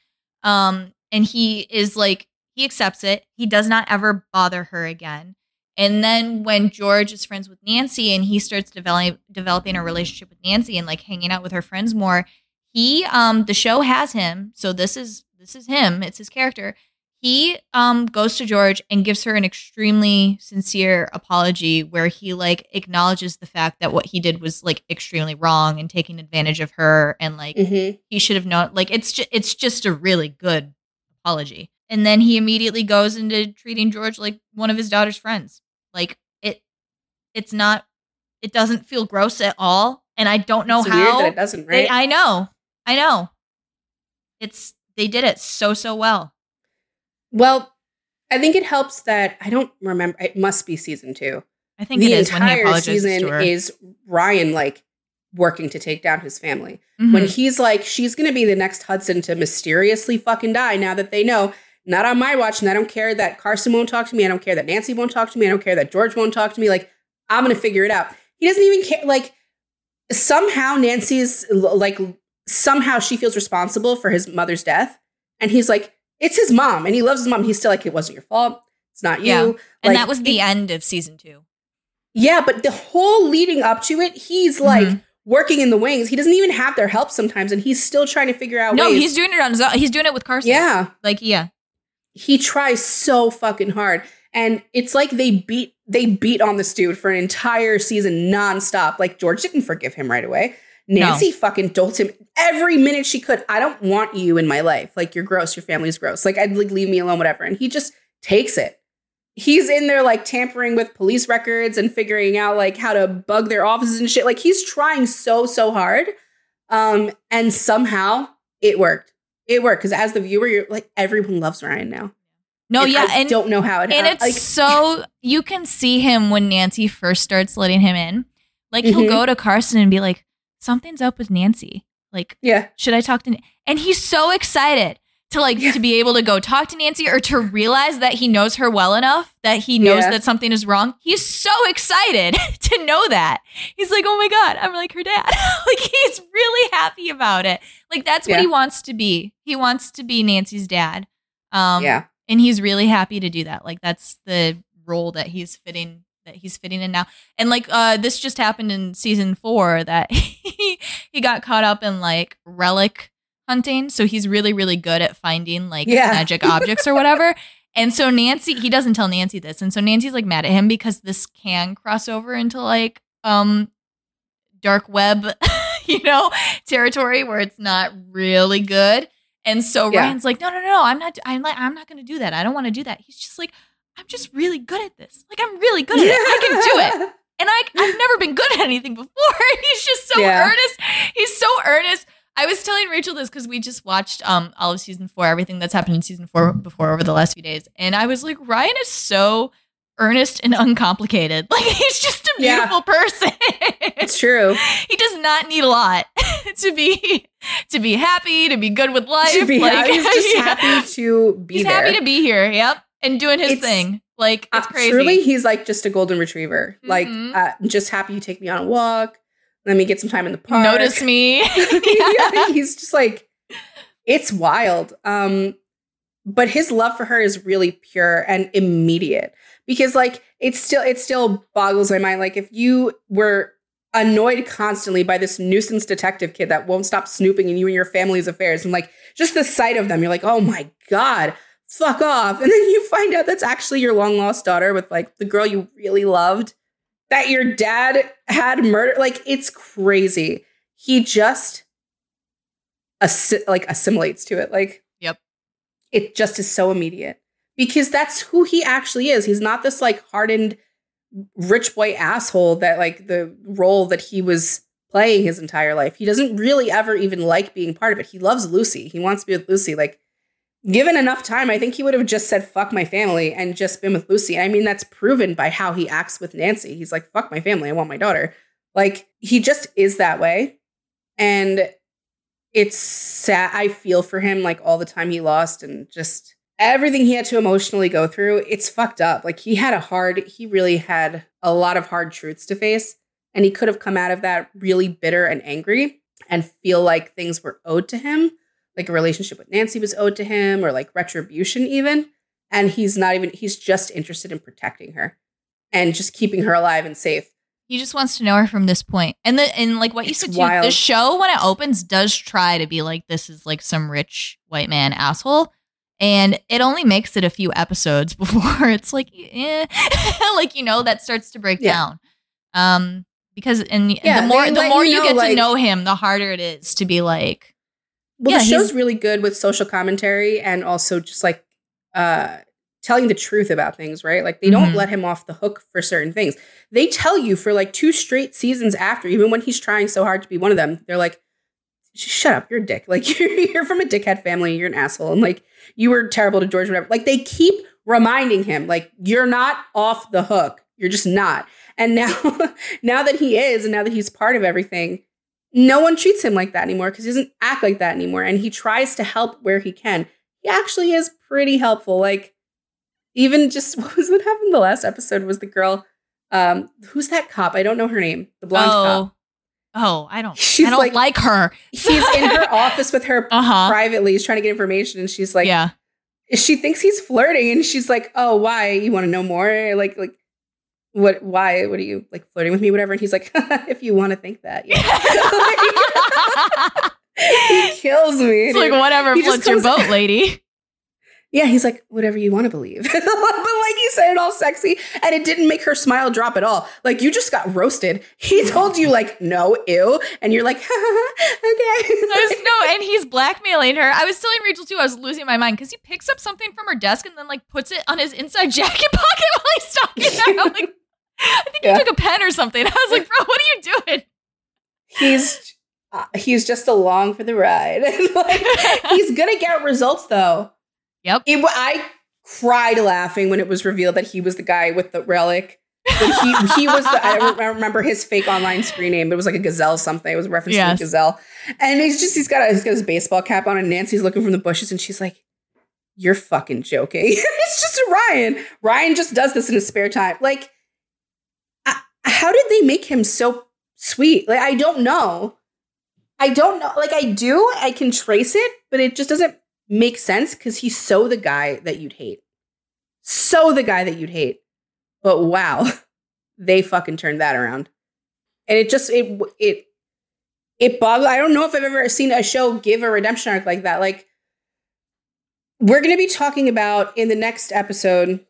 [SPEAKER 2] Um, and he is like he accepts it. He does not ever bother her again. And then when George is friends with Nancy and he starts developing developing a relationship with Nancy and like hanging out with her friends more, he um the show has him. So this is this is him. It's his character. He um goes to George and gives her an extremely sincere apology where he like acknowledges the fact that what he did was like extremely wrong and taking advantage of her and like
[SPEAKER 3] Mhm.
[SPEAKER 2] he should have known like it's just it's just a really good apology. And then he immediately goes into treating george like one of his daughter's friends. Like it it's not it doesn't feel gross at all. And i don't know
[SPEAKER 3] It's
[SPEAKER 2] how
[SPEAKER 3] weird that it doesn't,
[SPEAKER 2] they, i know i know. It's they did it so so well
[SPEAKER 3] well, I think it helps that I don't remember. It must be season two.
[SPEAKER 2] i think
[SPEAKER 3] the
[SPEAKER 2] it is when he
[SPEAKER 3] entire season
[SPEAKER 2] to
[SPEAKER 3] is Ryan like working to take down his family.
[SPEAKER 2] Mhm.
[SPEAKER 3] When he's like, she's gonna be the next Hudson to mysteriously fucking die now that they know. Not on my watch, and I don't care that Carson won't talk to me. I don't care that Nancy won't talk to me. I don't care that George won't talk to me. Like, I'm gonna figure it out. He doesn't even care. Like, somehow Nancy's like, somehow she feels responsible for his mother's death, and he's like, it's his mom, and he loves his mom. He's still like, it wasn't your fault. It's not you.
[SPEAKER 2] Yeah. and
[SPEAKER 3] Like,
[SPEAKER 2] that was the
[SPEAKER 3] it-
[SPEAKER 2] end of season two
[SPEAKER 3] yeah, but the whole leading up to it, he's like
[SPEAKER 2] Mhm.
[SPEAKER 3] working in the wings. He doesn't even have their help sometimes, and he's still trying to figure out
[SPEAKER 2] no
[SPEAKER 3] ways.
[SPEAKER 2] he's doing it on his own he's doing it with carson
[SPEAKER 3] yeah,
[SPEAKER 2] like yeah
[SPEAKER 3] he tries so fucking hard, and it's like they beat they beat on this dude for an entire season nonstop. Like George didn't forgive him right away. Nancy fucking doled him every minute she could. I don't want you in my life. Like you're gross. Your family's gross. Like I'd like leave me alone, whatever. And he just takes it. He's in there like tampering with police records and figuring out like how to bug their offices and shit. Like he's trying so so hard, um, and somehow it worked. It worked because as the viewer, you're like everyone loves Ryan now.
[SPEAKER 2] no
[SPEAKER 3] And
[SPEAKER 2] yeah
[SPEAKER 3] I
[SPEAKER 2] and
[SPEAKER 3] don't know how it
[SPEAKER 2] and it's
[SPEAKER 3] Like,
[SPEAKER 2] so you can see him when Nancy first starts letting him in. Like he'll
[SPEAKER 3] Mhm.
[SPEAKER 2] go to Carson and be like, "Something's up with Nancy. Like,
[SPEAKER 3] yeah,
[SPEAKER 2] should I talk to?" Nan-? And he's so excited to like
[SPEAKER 3] Yeah.
[SPEAKER 2] to be able to go talk to Nancy or to realize that he knows her well enough that he knows
[SPEAKER 3] Yeah.
[SPEAKER 2] that something is wrong. He's so excited to know that. He's like, "Oh my god, I'm like her dad." like he's really happy about it. Like that's what
[SPEAKER 3] Yeah.
[SPEAKER 2] he wants to be. He wants to be Nancy's dad. Um,
[SPEAKER 3] yeah,
[SPEAKER 2] and he's really happy to do that like that's the role that he's fitting that he's fitting in now and like uh this just happened in season four that he he got caught up in like relic hunting so he's really really good at finding like
[SPEAKER 3] Yeah.
[SPEAKER 2] magic objects or whatever and so nancy he doesn't tell nancy this and so nancy's like mad at him because this can cross over into like um dark web you know territory where it's not really good and so
[SPEAKER 3] Yeah.
[SPEAKER 2] Ryan's like, no, no, no, I'm not. I'm like, I'm not going to do that. I don't want to do that. He's just like, I'm just really good at this. Like, I'm really good at it. I can do it. And I, I've never been good at anything before. He's just so
[SPEAKER 3] Yeah.
[SPEAKER 2] earnest. He's so earnest. I was telling Rachel this because we just watched um all of season four, everything that's happened in season four before over the last few days, and I was like, Ryan is so earnest and uncomplicated. Like he's just a
[SPEAKER 3] Yeah.
[SPEAKER 2] beautiful person.
[SPEAKER 3] It's true.
[SPEAKER 2] he does not need a lot to be to be happy, to be good with life.
[SPEAKER 3] to be
[SPEAKER 2] like,
[SPEAKER 3] happy. He's just
[SPEAKER 2] yeah.
[SPEAKER 3] happy to be
[SPEAKER 2] He's
[SPEAKER 3] there.
[SPEAKER 2] happy to be here. Yep, and doing his thing. Like it's
[SPEAKER 3] Uh,
[SPEAKER 2] crazy.
[SPEAKER 3] Truly, he's like just a golden retriever. Like,
[SPEAKER 2] Mhm.
[SPEAKER 3] uh, just happy you take me on a walk. Let me get some time in the park.
[SPEAKER 2] Notice me.
[SPEAKER 3] yeah, he's just like, it's wild. Um, but his love for her is really pure and immediate because, like, it's still it still boggles my mind. Like, if you were annoyed constantly by this nuisance detective kid that won't stop snooping in you and your family's affairs, and like just the sight of them, you're like, oh my god, fuck off. And then you find out that's actually your long lost daughter with like the girl you really loved that your dad had murdered. Like, it's crazy. He just assi- like assimilates to it. Like,
[SPEAKER 2] Yep.
[SPEAKER 3] It just is so immediate because that's who he actually is. He's not this like hardened rich boy asshole that like the role that he was playing his entire life. He doesn't really ever even like being part of it. He loves Lucy. He wants to be with Lucy. Like, given enough time, I think he would have just said fuck my family and just been with Lucy. I mean, that's proven by how he acts with Nancy. He's like, fuck my family. I want my daughter. Like he just is that way. And it's sad. I feel for him like all the time he lost and just everything he had to emotionally go through. It's fucked up. Like he had a hard, he really had a lot of hard truths to face. And he could have come out of that really bitter and angry and feel like things were owed to him, like a relationship with Nancy was owed to him or like retribution, even. And he's not even, he's just interested in protecting her and just keeping her alive and safe.
[SPEAKER 2] He just wants to know her from this point. And the and like what you
[SPEAKER 3] It's
[SPEAKER 2] said, too, the show when it opens does try to be like this is like some rich white man asshole. And it only makes it a few episodes before it's like, eh, like you know, that starts to break
[SPEAKER 3] Yeah.
[SPEAKER 2] down. Um, because and
[SPEAKER 3] Yeah,
[SPEAKER 2] the more the more
[SPEAKER 3] you
[SPEAKER 2] you,
[SPEAKER 3] know,
[SPEAKER 2] get to know him, the harder it is to be like,
[SPEAKER 3] Well,
[SPEAKER 2] Yeah,
[SPEAKER 3] the show's really good with social commentary and also just like uh telling the truth about things, right? Like they don't
[SPEAKER 2] Mhm.
[SPEAKER 3] let him off the hook for certain things. They tell you for like two straight seasons after, even when he's trying so hard to be one of them, they're like, shut up, you're a dick. Like you're, you're from a dickhead family, you're an asshole. And like you were terrible to George, whatever. Like they keep reminding him, like, you're not off the hook. You're just not. And now, now that he is, and now that he's part of everything, no one treats him like that anymore because he doesn't act like that anymore. And he tries to help where he can. He actually is pretty helpful. Like, even just what was what happened the last episode was the girl, um, who's that cop? I don't know her name. The blonde
[SPEAKER 2] oh,
[SPEAKER 3] cop.
[SPEAKER 2] oh, I don't,
[SPEAKER 3] She's
[SPEAKER 2] I don't
[SPEAKER 3] like-
[SPEAKER 2] like, her.
[SPEAKER 3] He's in her office with her
[SPEAKER 2] Uh huh.
[SPEAKER 3] privately. He's trying to get information, and she's like,
[SPEAKER 2] yeah.
[SPEAKER 3] she thinks he's flirting, and she's like, "Oh, why? You want to know more? Like, like, what? Why? What are you like flirting with me? Whatever?" And he's like, "If you want to think that, yeah." he kills me.
[SPEAKER 2] it's like whatever
[SPEAKER 3] He
[SPEAKER 2] floats your boat, lady.
[SPEAKER 3] Yeah, he's like, whatever you want to believe. but like he said it all sexy and it didn't make her smile drop at all. Like you just got roasted. He told you like, no, ew. And you're like, okay.
[SPEAKER 2] Was, no, and he's blackmailing her. I was telling Rachel too. I was losing my mind because he picks up something from her desk and then like puts it on his inside jacket pocket while he's talking to her. I'm like, I think
[SPEAKER 3] Yeah.
[SPEAKER 2] he took a pen or something. I was like, bro, what are you doing?
[SPEAKER 3] he's uh, he's just along for the ride. like, he's gonna get results though.
[SPEAKER 2] Yep.
[SPEAKER 3] It, I cried laughing when it was revealed that he was the guy with the relic. He he was the I, don't, I remember his fake online screen name, it was like a gazelle something. It was a reference
[SPEAKER 2] Yes.
[SPEAKER 3] to a gazelle. And he's just he's got a, he's got his baseball cap on, and Nancy's looking from the bushes, and she's like, "You're fucking joking." it's just Ryan. Ryan just does this in his spare time. Like, how did they make him so sweet? Like, I don't know. I don't know. Like, I do. I can trace it, but it just doesn't make sense because he's so the guy that you'd hate. So the guy that you'd hate. But wow, they fucking turned that around. And it just it it it boggles. I don't know if I've ever seen a show give a redemption arc like that. Like we're going to be talking about in the next episode,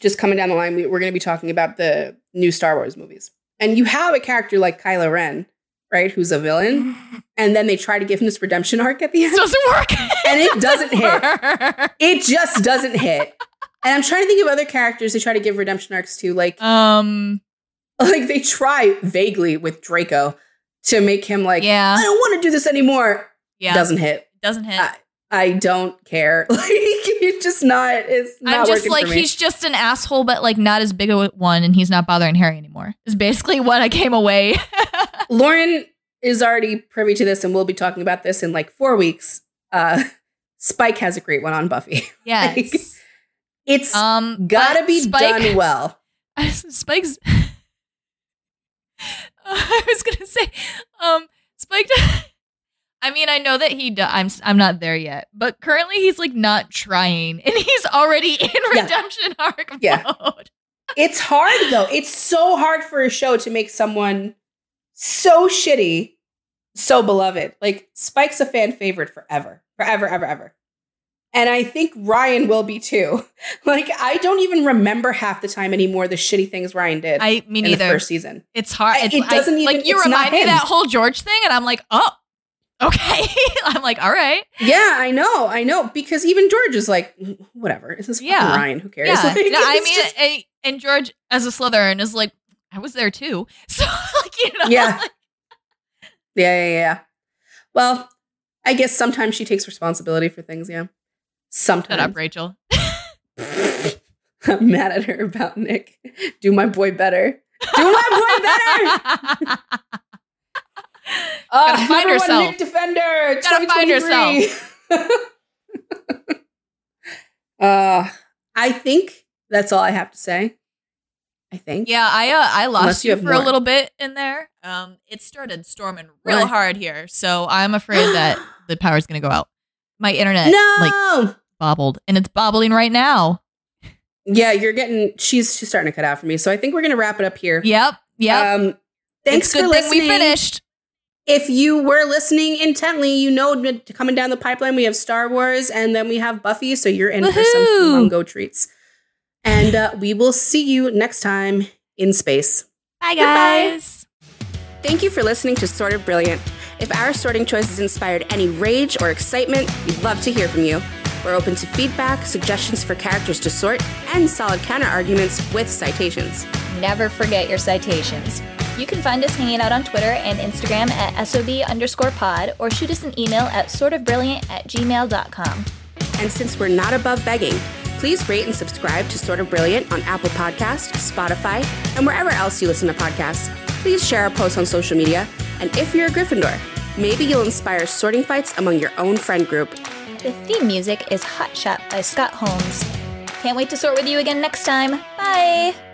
[SPEAKER 3] just coming down the line, we, we're going to be talking about the new Star Wars movies. And you have a character like Kylo Ren, right, who's a villain, and then they try to give him this redemption arc at the end.
[SPEAKER 2] It doesn't work.
[SPEAKER 3] and it doesn't hit. It just doesn't hit. And I'm trying to think of other characters they try to give redemption arcs to, like
[SPEAKER 2] Um.
[SPEAKER 3] like they try vaguely with Draco to make him like,
[SPEAKER 2] Yeah.
[SPEAKER 3] I don't want to do this anymore.
[SPEAKER 2] Yeah.
[SPEAKER 3] Doesn't hit.
[SPEAKER 2] doesn't hit.
[SPEAKER 3] I, I don't care. Like he's just not. It's not
[SPEAKER 2] I'm just like he's just an asshole, but like not as big a one, and he's not bothering Harry anymore. Is basically what I came away.
[SPEAKER 3] Lauren is already privy to this, and we'll be talking about this in like four weeks. Uh, Spike has a great one on Buffy.
[SPEAKER 2] yes.
[SPEAKER 3] It's
[SPEAKER 2] Um,
[SPEAKER 3] gotta be
[SPEAKER 2] Spike,
[SPEAKER 3] done well.
[SPEAKER 2] Spike's. I was gonna say, um, Spike. I mean, I know that he. Do- I'm. I'm not there yet, but currently he's like not trying, and he's already in
[SPEAKER 3] Yeah.
[SPEAKER 2] redemption arc
[SPEAKER 3] Yeah.
[SPEAKER 2] mode.
[SPEAKER 3] It's hard though. It's so hard for a show to make someone so shitty, so beloved. Like Spike's a fan favorite forever, forever, ever, ever. And I think Ryan will be too. Like I don't even remember half the time anymore the shitty things Ryan did
[SPEAKER 2] I mean,
[SPEAKER 3] in the
[SPEAKER 2] either
[SPEAKER 3] first season.
[SPEAKER 2] it's hard. It's,
[SPEAKER 3] it doesn't
[SPEAKER 2] I,
[SPEAKER 3] even-
[SPEAKER 2] like you remind me that whole George thing, and I'm like, oh, okay. I'm like, all right.
[SPEAKER 3] Yeah, I know, I know. Because even George is like, "Mm, whatever. This is fucking
[SPEAKER 2] Yeah.
[SPEAKER 3] Ryan. Who cares?
[SPEAKER 2] Yeah,
[SPEAKER 3] Like,
[SPEAKER 2] no, I mean,
[SPEAKER 3] just-
[SPEAKER 2] and George as a Slytherin is like, I was there too. So like, you know,
[SPEAKER 3] Yeah. yeah, yeah, yeah. Well, I guess sometimes she takes responsibility for things. Yeah, sometimes.
[SPEAKER 2] shut up, Rachel.
[SPEAKER 3] I'm mad at her about Nick. Do my boy better. Do my boy better. Uh,
[SPEAKER 2] Gotta find herself.
[SPEAKER 3] Nick Defender.
[SPEAKER 2] Gotta find
[SPEAKER 3] 2023. uh, I think that's all I have to say. I think.
[SPEAKER 2] Yeah, I uh, I
[SPEAKER 3] Unless
[SPEAKER 2] lost
[SPEAKER 3] you
[SPEAKER 2] you,
[SPEAKER 3] have
[SPEAKER 2] for a little bit in there. Um, it started storming real
[SPEAKER 3] Really?
[SPEAKER 2] hard here, so I'm afraid that the power's gonna go out. My internet
[SPEAKER 3] no!
[SPEAKER 2] like bobbled, and it's bobbling right now.
[SPEAKER 3] yeah, you're getting. She's she's starting to cut out for me. So I think we're gonna wrap it up here.
[SPEAKER 2] Yep, yep.
[SPEAKER 3] Um, thanks
[SPEAKER 2] it's good
[SPEAKER 3] for listening.
[SPEAKER 2] we finished.
[SPEAKER 3] If you were listening intently, you know coming down the pipeline we have Star Wars and then we have Buffy. So you're in for some! Mungo treats. And uh, we will see you next time in space.
[SPEAKER 2] Bye,
[SPEAKER 3] Goodbye.
[SPEAKER 2] guys.
[SPEAKER 1] Thank you for listening to Sort of Brilliant. If our sorting choices inspired any rage or excitement, we'd love to hear from you. We're open to feedback, suggestions for characters to sort, and solid counter arguments with citations.
[SPEAKER 4] Never forget your citations. You can find us hanging out on Twitter and Instagram at SOB underscore pod or shoot us an email at sortofbrilliant at gmail.com.
[SPEAKER 1] And since we're not above begging, please rate and subscribe to Sort of Brilliant on Apple Podcasts, Spotify, and wherever else you listen to podcasts. Please share our posts on social media. And if you're a Gryffindor, maybe you'll inspire sorting fights among your own friend group.
[SPEAKER 4] The theme music is Hot Shot by Scott Holmes. Can't wait to sort with you again next time. Bye!